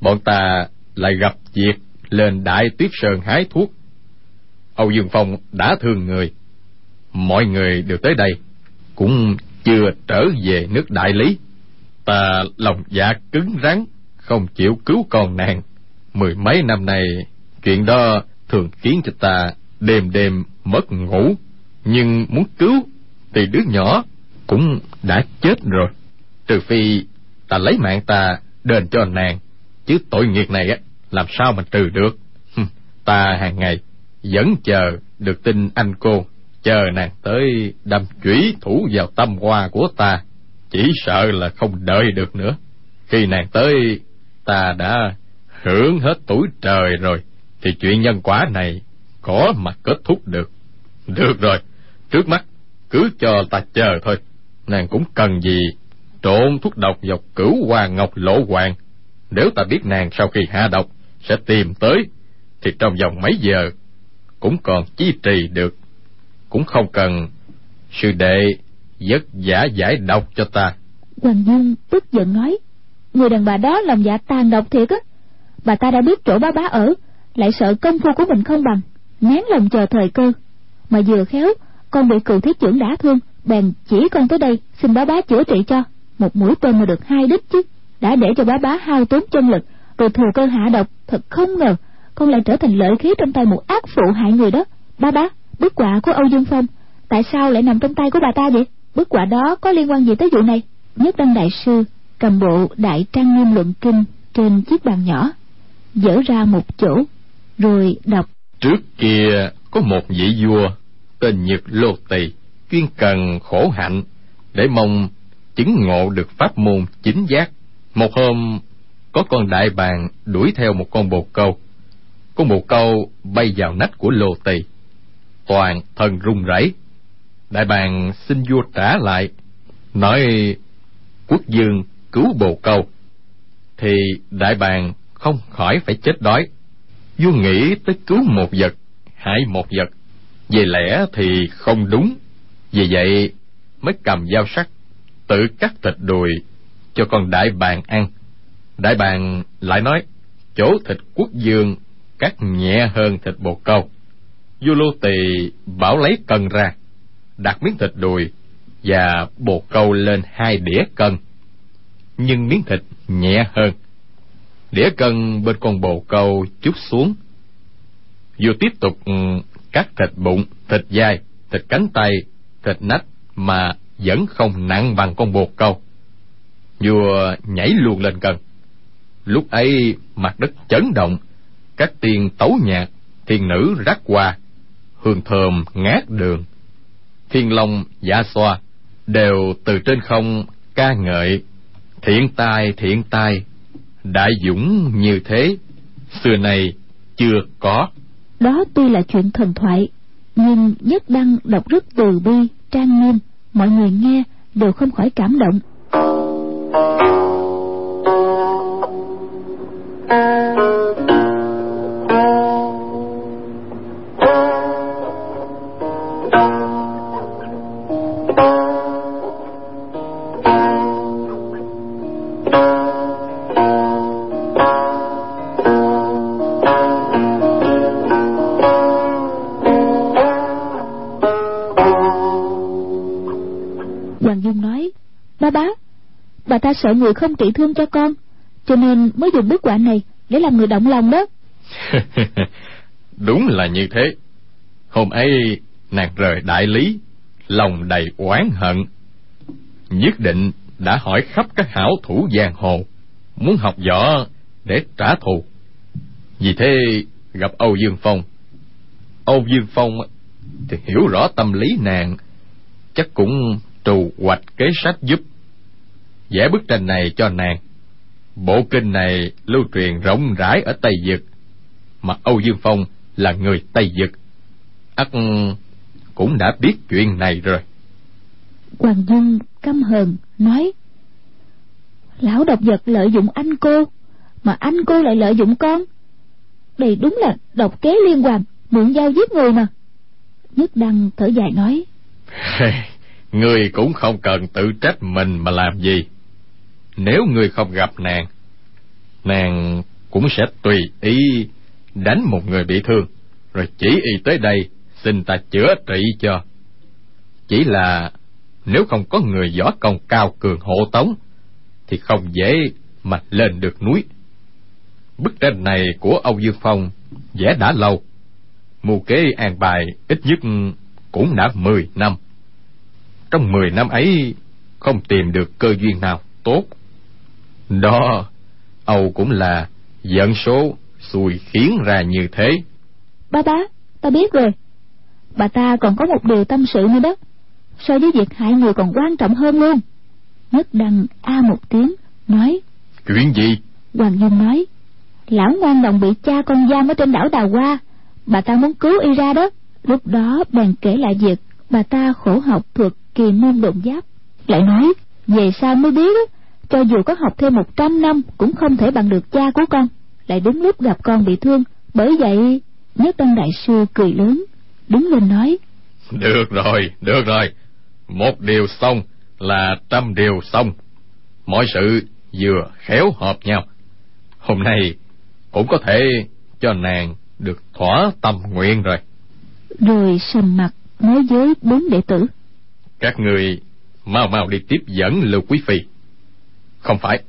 [SPEAKER 3] Bọn ta lại gặp việc lên đại tuyết sơn hái thuốc. Âu dương phong đã thương người. Mọi người đều tới đây, cũng chưa trở về nước đại lý. Ta lòng dạ cứng rắn, không chịu cứu con nàng. Mười mấy năm nay, chuyện đó thường khiến cho ta đêm đêm mất ngủ. Nhưng muốn cứu thì đứa nhỏ cũng đã chết rồi. Trừ phi ta lấy mạng ta đền cho nàng, chứ tội nghiệp này á, làm sao mà trừ được. Ta hàng ngày vẫn chờ được tin anh cô, chờ nàng tới đâm chủy thủ vào tâm hoa của ta. Chỉ sợ là không đợi được nữa. Khi nàng tới, ta đã hưởng hết tuổi trời rồi thì chuyện nhân quả này có mà kết thúc được. Được rồi, trước mắt cứ cho ta chờ thôi. Nàng cũng cần gì trộn thuốc độc vào cửu hoa ngọc lỗ hoàng. Nếu ta biết nàng sau khi hạ độc sẽ tìm tới, thì trong vòng mấy giờ cũng còn chi trì được. Cũng không cần sư đệ vất giả giải độc cho ta.
[SPEAKER 2] Hoàng dung tức giận nói, người đàn bà đó lòng dạ tàn độc thiệt á. Bà ta đã biết chỗ bá bá ở lại sợ công phu của mình không bằng, nén lòng chờ thời cơ. Mà vừa khéo, con bị cựu thiết trưởng đã thương, bèn chỉ con tới đây, xin bá bá chữa trị cho. Một mũi tên mà được hai đích chứ, đã để cho bá bá hao tốn chân lực, rồi thừa cơ hạ độc, thật không ngờ, con lại trở thành lợi khí trong tay một ác phụ hại người đó. Bá bá, bức quả của âu dương phong, tại sao lại nằm trong tay của bà ta vậy? Bức quả đó có liên quan gì tới vụ này? Nhất đăng đại sư cầm bộ đại trang nghiêm luận kinh trên chiếc bàn nhỏ, dở ra một chỗ rồi đọc.
[SPEAKER 3] Trước kia có một vị vua tên nhật lô tỳ chuyên cần khổ hạnh để mong chứng ngộ được pháp môn chính giác. Một hôm, có con đại bàng đuổi theo một con bồ câu. Con bồ câu bay vào nách của lô tỳ. Toàn thân run rẩy. Đại bàng xin vua trả lại, nói, quốc dương cứu bồ câu. Thì đại bàng không khỏi phải chết đói vua nghĩ tới cứu một vật, hại một vật. Về lẽ thì không đúng. Vì vậy mới cầm dao sắt tự cắt thịt đùi cho con đại bàng ăn. Đại bàng lại nói, chỗ thịt quốc dương cắt nhẹ hơn thịt bồ câu. Vua lô tỳ bảo lấy cân ra, đặt miếng thịt đùi và bồ câu lên hai đĩa cân, nhưng miếng thịt nhẹ hơn đĩa cân bên con bồ câu chút xuống. Vừa tiếp tục ừ, cắt thịt bụng thịt dai, thịt cánh tay thịt nách mà vẫn không nặng bằng con bồ câu. Vua nhảy luôn lên cân lúc ấy mặt đất chấn động các tiên tấu nhạc thiên nữ rắc qua hương thơm ngát đường. Thiên long giả xoa đều từ trên không ca ngợi thiện tai thiện tai đại dũng như thế, xưa nay chưa có.
[SPEAKER 2] Đó tuy là chuyện thần thoại, nhưng nhất đăng đọc rất từ bi, trang nghiêm, mọi người nghe đều không khỏi cảm động. Sợ người không trị thương cho con. Cho nên mới dùng bức quả này để làm người động lòng đó.
[SPEAKER 3] Đúng là như thế. Hôm ấy, nàng rời đại lý, lòng đầy oán hận. Nhất định đã hỏi khắp các hảo thủ giang hồ, muốn học võ để trả thù. Vì thế, gặp âu dương phong. Âu dương phong thì hiểu rõ tâm lý nàng, chắc cũng trù hoạch kế sách giúp vẽ bức tranh này cho nàng. Bộ kinh này lưu truyền rộng rãi ở tây vực mà âu dương phong là người tây vực ắt cũng đã biết chuyện này rồi.
[SPEAKER 2] Hoàng dung căm hờn nói lão độc vật lợi dụng anh cô mà anh cô lại lợi dụng con. Đây đúng là độc kế liên hoàn mượn dao giết người mà. Nhất đăng thở dài nói
[SPEAKER 3] người cũng không cần tự trách mình mà làm gì nếu người không gặp nàng nàng cũng sẽ tùy ý đánh một người bị thương. Rồi chỉ y tới đây, xin ta chữa trị cho. Chỉ là nếu không có người võ công cao cường hộ tống, thì không dễ mà lên được núi. Bức tranh này của âu dương phong vẽ đã lâu. Mưu kế an bài ít nhất cũng đã mười năm. Trong mười năm ấy, không tìm được cơ duyên nào tốt đó âu cũng là dẫn số xui khiến ra như thế.
[SPEAKER 2] Ba bá ta biết rồi. Bà ta còn có một điều tâm sự nữa đó. So với việc hại người còn quan trọng hơn luôn. Nhất đăng a một tiếng nói.
[SPEAKER 3] Chuyện gì?
[SPEAKER 2] Hoàng dung nói. Lão ngoan đồng bị cha con giam ở trên đảo đào hoa. Bà ta muốn cứu y ra đó. Lúc đó bèn kể lại việc bà ta khổ học thuật kỳ môn độn giáp. Lại nói về sau mới biết cho dù có học thêm một trăm năm cũng không thể bằng được cha của con. Lại đúng lúc gặp con bị thương bởi vậy nhất đăng đại sư cười lớn đứng lên nói
[SPEAKER 3] được rồi được rồi. Một điều xong là trăm điều xong. Mọi sự vừa khéo hợp nhau. Hôm nay cũng có thể cho nàng được thỏa tâm nguyện rồi.
[SPEAKER 2] Rồi sầm mặt nói với bốn đệ tử
[SPEAKER 3] các người mau mau đi tiếp dẫn lưu quý phi không phải.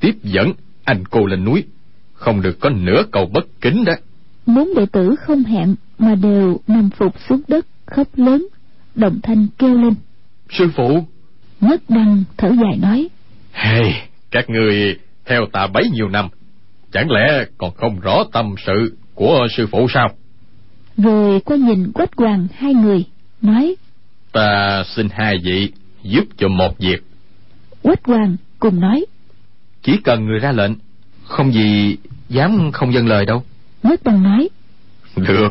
[SPEAKER 3] Tiếp dẫn anh cô lên núi. Không được có nửa câu bất kính đó.
[SPEAKER 2] Bốn đệ tử không hẹn mà đều nằm phục xuống đất khóc lớn đồng thanh kêu lên.
[SPEAKER 3] Sư phụ.
[SPEAKER 2] Nhất đăng thở dài nói.
[SPEAKER 3] Hey các người theo ta bấy nhiêu năm chẳng lẽ còn không rõ tâm sự của sư phụ sao?
[SPEAKER 2] Rồi qua nhìn quách hoàng hai người nói.
[SPEAKER 3] Ta xin hai vị giúp cho một việc.
[SPEAKER 2] Quách hoàng cùng nói.
[SPEAKER 4] Chỉ cần người ra lệnh không gì dám không dâng lời đâu.
[SPEAKER 2] Nhất đăng nói.
[SPEAKER 3] Được.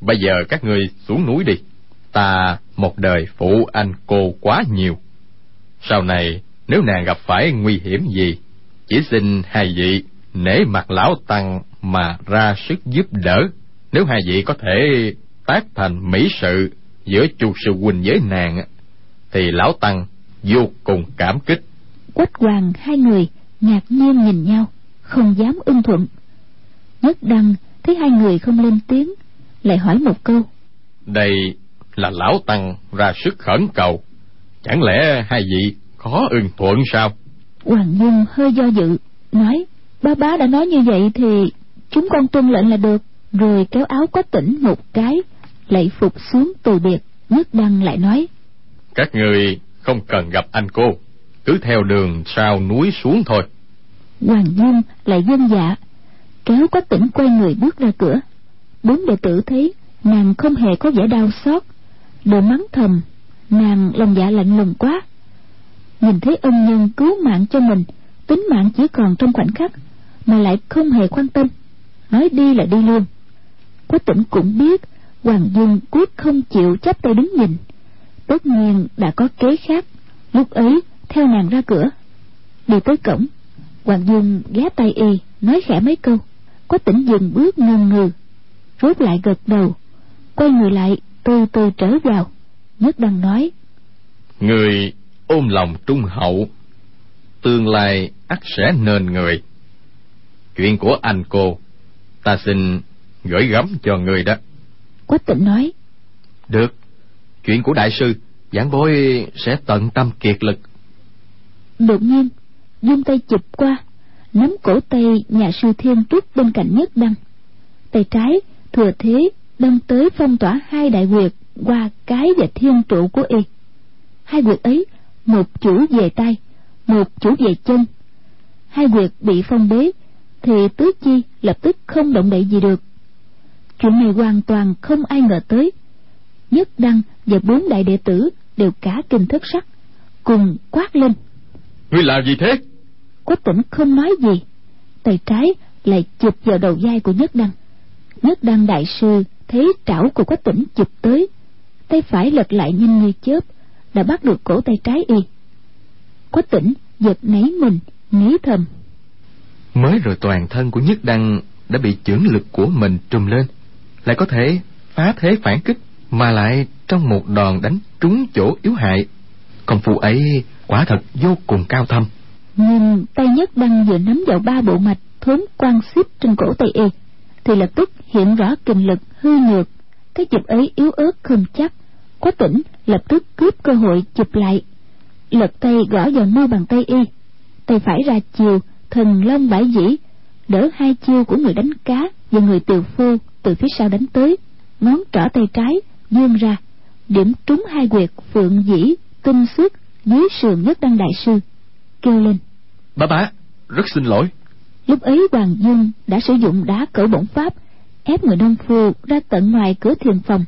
[SPEAKER 3] Bây giờ các người xuống núi đi. Ta một đời phụ anh cô quá nhiều. Sau này nếu nàng gặp phải nguy hiểm gì chỉ xin hai vị nể mặt lão tăng mà ra sức giúp đỡ. Nếu hai vị có thể tác thành mỹ sự giữa chu sư huynh với nàng thì lão tăng vô cùng cảm kích
[SPEAKER 2] quách hoàng hai người ngạc nhiên nhìn nhau không dám ưng thuận. Nhất đăng thấy hai người không lên tiếng lại hỏi một câu.
[SPEAKER 3] Đây là lão tăng ra sức khẩn cầu. Chẳng lẽ hai vị khó ưng thuận sao?
[SPEAKER 2] Hoàng nhung hơi do dự nói ba bá đã nói như vậy thì chúng con tuân lệnh là được. Rồi kéo áo quách tỉnh một cái lạy phục xuống từ biệt. Nhất đăng lại nói
[SPEAKER 3] các người không cần gặp anh cô cứ theo đường sau núi xuống thôi.
[SPEAKER 2] Hoàng dung lại dân dạ kéo quách tỉnh quay người bước ra cửa. Bốn đệ tử thấy nàng không hề có vẻ đau xót, đều mắng thầm, nàng lòng dạ lạnh lùng quá. Nhìn thấy ân nhân cứu mạng cho mình, tính mạng chỉ còn trong khoảnh khắc, mà lại không hề quan tâm, nói đi là đi luôn. Quách tỉnh cũng biết hoàng dung quyết không chịu chấp tay đứng nhìn. Tất nhiên đã có kế khác, lúc ấy theo nàng ra cửa. Đi tới cổng hoàng dung ghé tay y nói khẽ mấy câu. Quách tỉnh dừng bước ngần ngừ rốt lại gật đầu. Quay người lại từ từ trở vào nhất đăng nói.
[SPEAKER 3] Người ôm lòng trung hậu tương lai ắt sẽ nên người. Chuyện của anh cô ta xin gửi gắm cho người đó.
[SPEAKER 2] Quách tịnh nói.
[SPEAKER 4] Được chuyện của đại sư giảng bối sẽ tận tâm kiệt lực
[SPEAKER 2] đột nhiên dung tay chụp qua, nắm cổ tay nhà sư thiên trúc bên cạnh nhất đăng. Tay trái thừa thế đâm tới phong tỏa hai đại quyệt qua cái và thiên trụ của y. Hai quyệt ấy, một chủ về tay, một chủ về chân. Hai quyệt bị phong bế, thì tứ chi lập tức không động đậy gì được. Chuyện này hoàn toàn không ai ngờ tới. Nhất đăng và bốn đại đệ tử đều cả kinh thất sắc, cùng quát lên
[SPEAKER 3] ngươi làm gì thế?
[SPEAKER 2] Quách tỉnh không nói gì. Tay trái lại chụp vào đầu vai của nhất đăng. Nhất đăng đại sư thấy trảo của quách tỉnh chụp tới. Tay phải lật lại nhanh như chớp đã bắt được cổ tay trái y. Quách tỉnh giật nấy mình nghĩ thầm.
[SPEAKER 4] Mới rồi toàn thân của nhất đăng đã bị chưởng lực của mình trùm lên. Lại có thể phá thế phản kích mà lại trong một đòn đánh trúng chỗ yếu hại. Công phu ấy quả thật vô cùng cao thâm.
[SPEAKER 2] Nhưng tay nhất đăng vừa nắm vào ba bộ mạch thốn quan xếp trên cổ tay y thì lập tức hiện rõ kinh lực hư nhược. Cái chụp ấy yếu ớt không chắc. Quá tỉnh, lập tức cướp cơ hội chụp lại. Lật tay gõ vào mu bàn tay y tay phải ra chiều, thần long bãi dĩ. Đỡ hai chiêu của người đánh cá và người tiều phu từ phía sau đánh tới. Ngón trỏ tay trái vươn ra. Điểm trúng hai quyệt phượng dĩ tinh xước dưới sườn nhất đăng đại sư kêu lên.
[SPEAKER 3] Bá bá rất xin lỗi.
[SPEAKER 2] Lúc ấy hoàng dương đã sử dụng đá cẩu bổng pháp ép người nông phu ra tận ngoài cửa thiền phòng.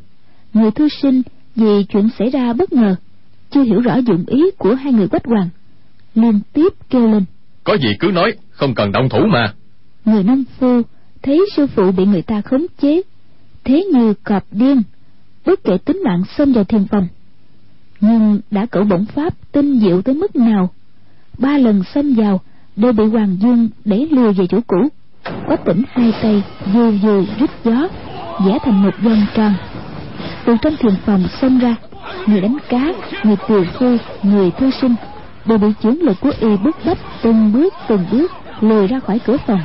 [SPEAKER 2] Người thư sinh vì chuyện xảy ra bất ngờ chưa hiểu rõ dụng ý của hai người quách hoàng liên tiếp kêu lên.
[SPEAKER 3] Có gì cứ nói không cần động thủ mà.
[SPEAKER 2] Người nông phu thấy sư phụ bị người ta khống chế thế như cọp điên bất kể tính mạng xông vào thiền phòng nhưng đã cẩu bổng pháp tinh diệu tới mức nào? Ba lần xông vào đều bị hoàng dương đẩy lùi về chỗ cũ. Quách tỉnh hai tay dù dù rít gió, vẽ thành một vòng tròn. Từ trong thiền phòng xông ra, người đánh cá, người tiều phu, người thư sinh đều bị chướng lực của y bức bách từng bước từng bước lùi ra khỏi cửa phòng.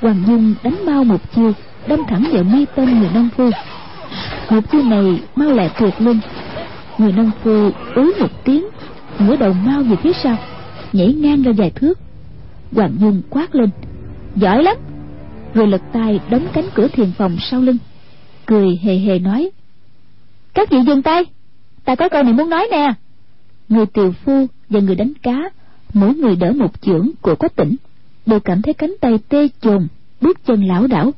[SPEAKER 2] Hoàng dung đánh mau một chiêu, đâm thẳng vào mi tên người nông phu. Một chiêu này mau lẹ tuyệt luôn người nông phu ứ một tiếng, ngửa đầu mau về phía sau, nhảy ngang ra vài thước. Hoàng dung quát lên, giỏi lắm! Rồi lật tay đóng cánh cửa thiền phòng sau lưng, cười hề hề nói, các vị dừng tay, ta có câu này muốn nói nè. Người tiều phu và người đánh cá, mỗi người đỡ một chưởng của quách tỉnh đều cảm thấy cánh tay tê chồn, bước chân lảo đảo.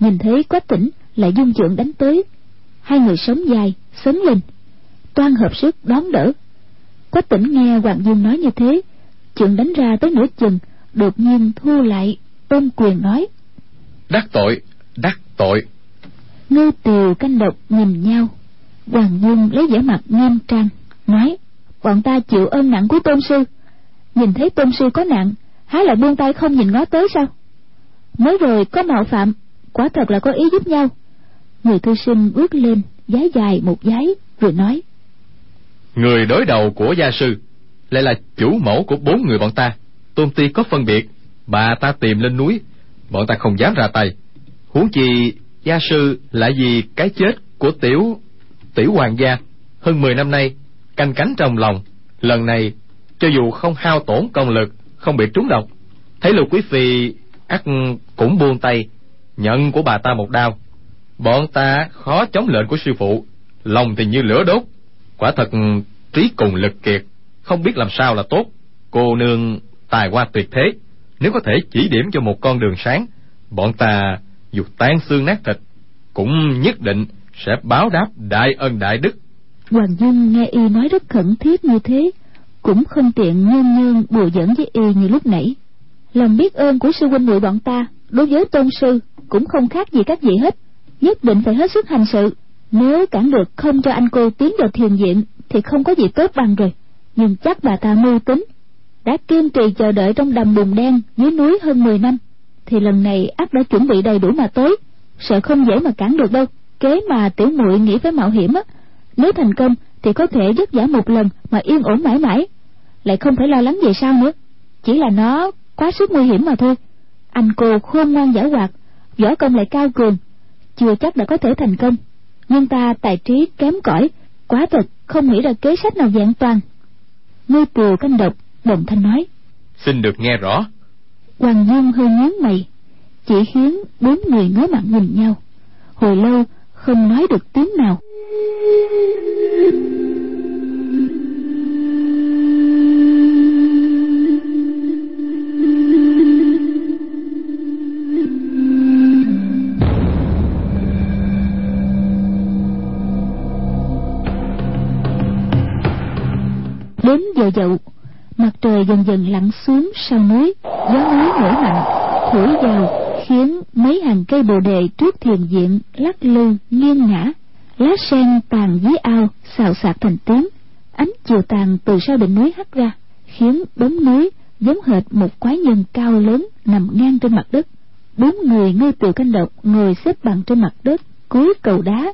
[SPEAKER 2] Nhìn thấy quách tỉnh lại dung chưởng đánh tới, hai người sống dài sớm lên toan hợp sức đón đỡ. Quách tỉnh nghe hoàng dung nói như thế chưởng đánh ra tới nửa chừng đột nhiên thu lại ôm quyền nói.
[SPEAKER 3] Đắc tội đắc tội.
[SPEAKER 2] Ngư tiều canh độc nhìn nhau. Hoàng dung lấy vẻ mặt nghiêm trang nói bọn ta chịu ơn nặng của tôn sư. Nhìn thấy tôn sư có nạn há lại buông tay không nhìn ngó tới sao? Mới rồi có mạo phạm quả thật là có ý giúp nhau. Người thư sinh bước lên giái dài một giái rồi nói
[SPEAKER 3] người đối đầu của gia sư lại là chủ mẫu của bốn người bọn ta. Tôn ti có phân biệt, bà ta tìm lên núi, bọn ta không dám ra tay. Huống chi gia sư lại vì cái chết của tiểu tiểu hoàng gia. Hơn mười năm nay, canh cánh trong lòng, lần này, cho dù không hao tổn công lực, không bị trúng độc, thấy lục quý phi ắt cũng buông tay, nhận của bà ta một đao. Bọn ta khó chống lệnh của sư phụ, lòng thì như lửa đốt quả thật, trí cùng lực kiệt, không biết làm sao là tốt. Cô nương tài hoa tuyệt thế, nếu có thể chỉ điểm cho một con đường sáng, bọn ta dù tan xương nát thịt, cũng nhất định sẽ báo đáp đại ân đại đức.
[SPEAKER 2] Hoàng dung nghe y nói rất khẩn thiết như thế, cũng không tiện nhơn nhơn bùa dẫn với y như lúc nãy. Lòng biết ơn của sư huynh muội bọn ta, đối với tôn sư, cũng không khác gì các vị hết, nhất định phải hết sức hành sự nếu cản được không cho anh cô tiến vào thiền viện thì không có gì tốt bằng rồi. Nhưng chắc bà ta mưu tính, đã kiên trì chờ đợi trong đầm bùn đen dưới núi hơn 10 năm, thì lần này ác đã chuẩn bị đầy đủ mà tới sợ không dễ mà cản được đâu. Kế mà tiểu muội nghĩ phải mạo hiểm á, nếu thành công thì có thể dứt giả một lần mà yên ổn mãi mãi. Lại không phải lo lắng về sao nữa, chỉ là nó quá sức nguy hiểm mà thôi. Anh cô khôn ngoan giả hoạt, võ công lại cao cường, chưa chắc đã có thể thành công nhưng ta tài trí kém cỏi quá thật không nghĩ ra kế sách nào dạng toàn. Ngư tiều canh độc đồng thanh nói
[SPEAKER 3] xin được nghe rõ.
[SPEAKER 2] Hoàng dung hơi nhướng mày chỉ khiến bốn người ngớ mặt nhìn nhau. Hồi lâu không nói được tiếng nào đến giờ dậu. Mặt trời dần dần lặn xuống sau núi, gió núi nổi mạnh, thổi vào, khiến mấy hàng cây bồ đề trước thiền viện lắc lư, nghiêng ngã lá sen tàn dưới ao, xào xạc thành tiếng. Ánh chiều tàn từ sau đỉnh núi hắt ra, khiến bóng núi giống hệt một quái nhân cao lớn nằm ngang trên mặt đất. Bốn người ngư từ canh độc ngồi xếp bằng trên mặt đất, cúi cầu đá.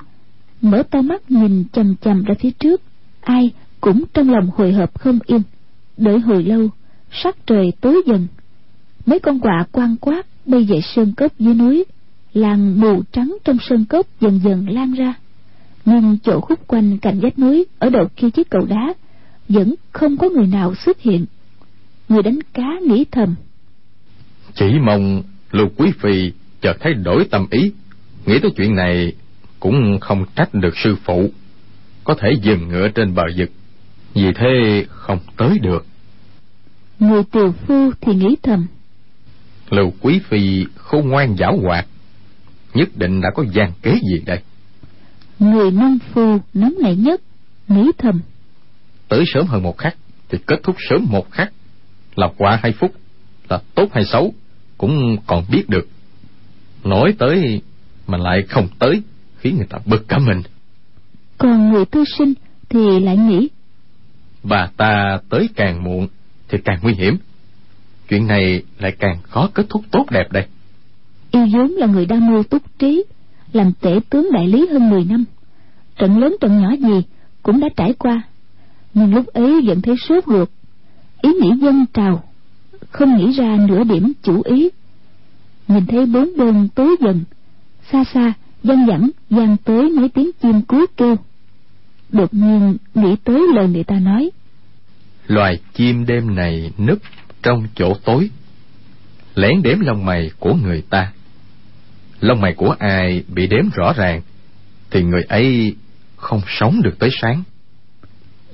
[SPEAKER 2] Mở to mắt nhìn chằm chằm ra phía trước. Ai cũng trong lòng hồi hộp không yên. Đợi hồi lâu, sắc trời tối dần. Mấy con quạ quan quát bay về sơn cốc dưới núi. Làng mù trắng trong sơn cốc dần dần lan ra. Nhưng chỗ khúc quanh cạnh vách núi ở đầu kia chiếc cầu đá vẫn không có người nào xuất hiện. Người đánh cá nghĩ thầm.
[SPEAKER 3] Chỉ mong lục quý phi chợt thay đổi tâm ý. Nghĩ tới chuyện này cũng không trách được sư phụ. Có thể dừng ngựa trên bờ vực vì thế không tới được.
[SPEAKER 2] Người tiều phu thì nghĩ thầm.
[SPEAKER 3] Lưu quý phi khôn ngoan giảo hoạt nhất định đã có gian kế gì đây?
[SPEAKER 2] Người nông phu nóng nảy nhất nghĩ thầm.
[SPEAKER 3] Tới sớm hơn một khắc thì kết thúc sớm một khắc. Là quả hay phúc là tốt hay xấu cũng còn biết được. Nói tới mà lại không tới khiến người ta bực cả mình.
[SPEAKER 2] Còn người tư sinh thì lại nghĩ
[SPEAKER 3] bà ta tới càng muộn thì càng nguy hiểm. Chuyện này lại càng khó kết thúc tốt đẹp đây.
[SPEAKER 2] Y vốn là người đa mưu túc trí, làm tể tướng đại lý hơn 10 năm. Trận lớn trận nhỏ gì cũng đã trải qua. Nhưng lúc ấy vẫn thấy sốt ruột. Ý nghĩ dân trào, không nghĩ ra nửa điểm chủ ý. Nhìn thấy bốn bên tối dần, xa xa văng vẳng vang tới mấy tiếng chim cú kêu đột nhiên nghĩ tới lời người ta nói.
[SPEAKER 3] Loài chim đêm này núp trong chỗ tối. Lén đếm lông mày của người ta. Lông mày của ai bị đếm rõ ràng thì người ấy không sống được tới sáng.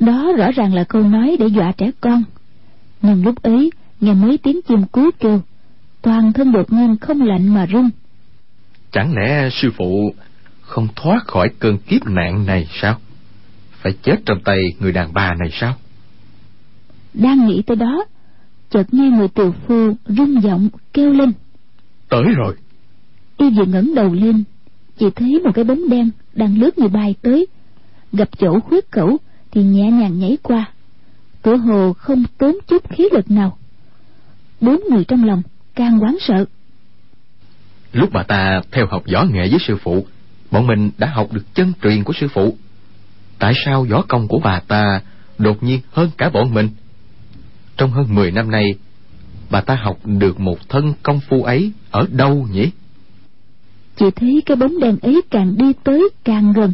[SPEAKER 2] Đó rõ ràng là câu nói để dọa trẻ con. Nhưng lúc ấy nghe mấy tiếng chim cú kêu toàn thân đột nhiên không lạnh mà run.
[SPEAKER 3] Chẳng lẽ sư phụ không thoát khỏi cơn kiếp nạn này sao phải chết trong tay người đàn bà này sao?
[SPEAKER 2] Đang nghĩ tới đó chợt nghe người tiều phu rung giọng kêu lên.
[SPEAKER 3] Tới rồi.
[SPEAKER 2] Y vừa ngẩng đầu lên chỉ thấy một cái bóng đen đang lướt như bay tới. Gặp chỗ khuyết cẩu thì nhẹ nhàng nhảy qua. Cửa hồ không tốn chút khí lực nào. Bốn người trong lòng càng hoảng sợ.
[SPEAKER 3] Lúc bà ta theo học võ nghệ với sư phụ bọn mình đã học được chân truyền của sư phụ tại sao võ công của bà ta đột nhiên hơn cả bọn mình? Trong hơn mười năm nay, bà ta học được một thân công phu ấy ở đâu nhỉ?
[SPEAKER 2] Chỉ thấy cái bóng đèn ấy càng đi tới càng gần.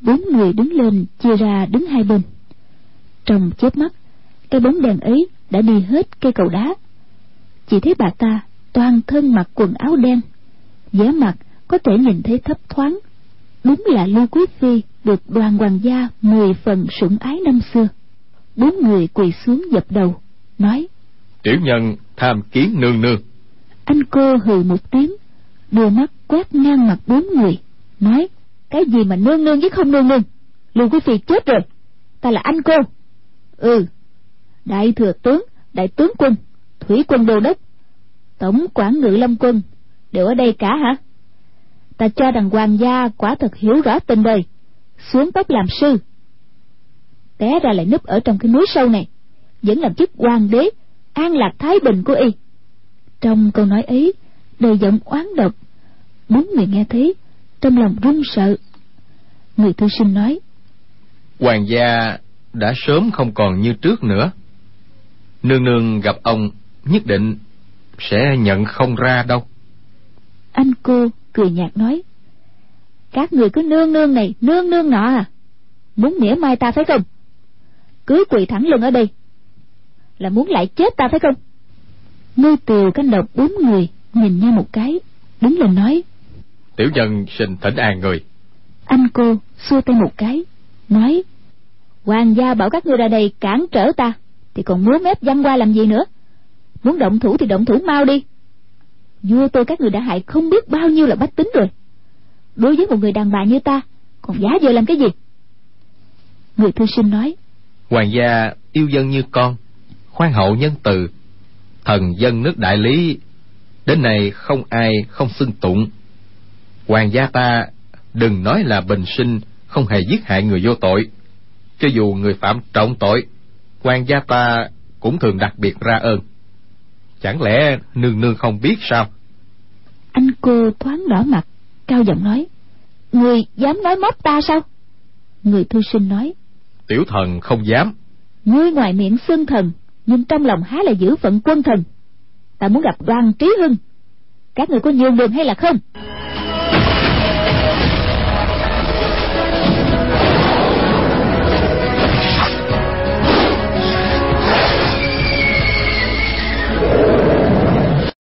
[SPEAKER 2] Bốn người đứng lên, chia ra đứng hai bên. Trong chớp mắt, cái bóng đèn ấy đã đi hết cây cầu đá. Chỉ thấy bà ta toàn thân mặc quần áo đen, vẻ mặt có thể nhìn thấy thấp thoáng đúng là lưu quý phi được đoàn hoàng gia mười phần sủng ái năm xưa. Bốn người quỳ xuống dập đầu nói
[SPEAKER 3] tiểu nhân tham kiến nương nương.
[SPEAKER 2] Anh cô hừ một tiếng đưa mắt quét ngang mặt bốn người nói cái gì mà nương nương với không nương nương? Lưu quý phi chết rồi ta là anh cô. Ừ đại thừa tướng đại tướng quân thủy quân đô đốc tổng quản ngự lâm quân đều ở đây cả hả ta cho đằng hoàng gia quả thật hiểu rõ tình đời. Xuống tóc làm sư. Té ra lại núp ở trong cái núi sâu này. Vẫn làm chức hoàng đế an lạc thái bình của y. Trong câu nói ấy đầy giọng oán độc. Bốn người nghe thấy trong lòng run sợ. Người thư sinh nói
[SPEAKER 3] hoàng gia đã sớm không còn như trước nữa. Nương nương gặp ông nhất định sẽ nhận không ra đâu.
[SPEAKER 2] Anh cô cười nhạt nói các người cứ nương nương này nương nương nọ à muốn mỉa mai ta phải không? Cứ quỳ thẳng lưng ở đây là muốn lại chết ta phải không? Nuôi tiều canh độc bốn người nhìn nhau một cái đứng lên nói
[SPEAKER 5] tiểu nhân xin thỉnh an người.
[SPEAKER 2] Anh cô xua tay một cái nói hoàng gia bảo các ngươi ra đây cản trở ta thì còn múa mép văn qua làm gì nữa? Muốn động thủ thì động thủ mau đi vua tôi các người đã hại không biết bao nhiêu là bách tính rồi. Đối với một người đàn bà như ta, còn giá giờ làm cái gì? Người thư sinh nói,
[SPEAKER 3] hoàng gia yêu dân như con, khoan hậu nhân từ, thần dân nước đại lý, đến nay không ai không xưng tụng. Hoàng gia ta đừng nói là bình sinh, không hề giết hại người vô tội. Cho dù người phạm trọng tội, hoàng gia ta cũng thường đặc biệt ra ơn. Chẳng lẽ nương nương không biết sao?
[SPEAKER 2] Anh cô thoáng đỏ mặt cao giọng nói người dám nói móc ta sao? Người thư sinh nói
[SPEAKER 5] tiểu thần không dám.
[SPEAKER 2] Ngươi ngoài miệng xưng thần nhưng trong lòng há là giữ phận quân thần. Ta muốn gặp đoàn trí hưng. Các người có nhường đường hay là không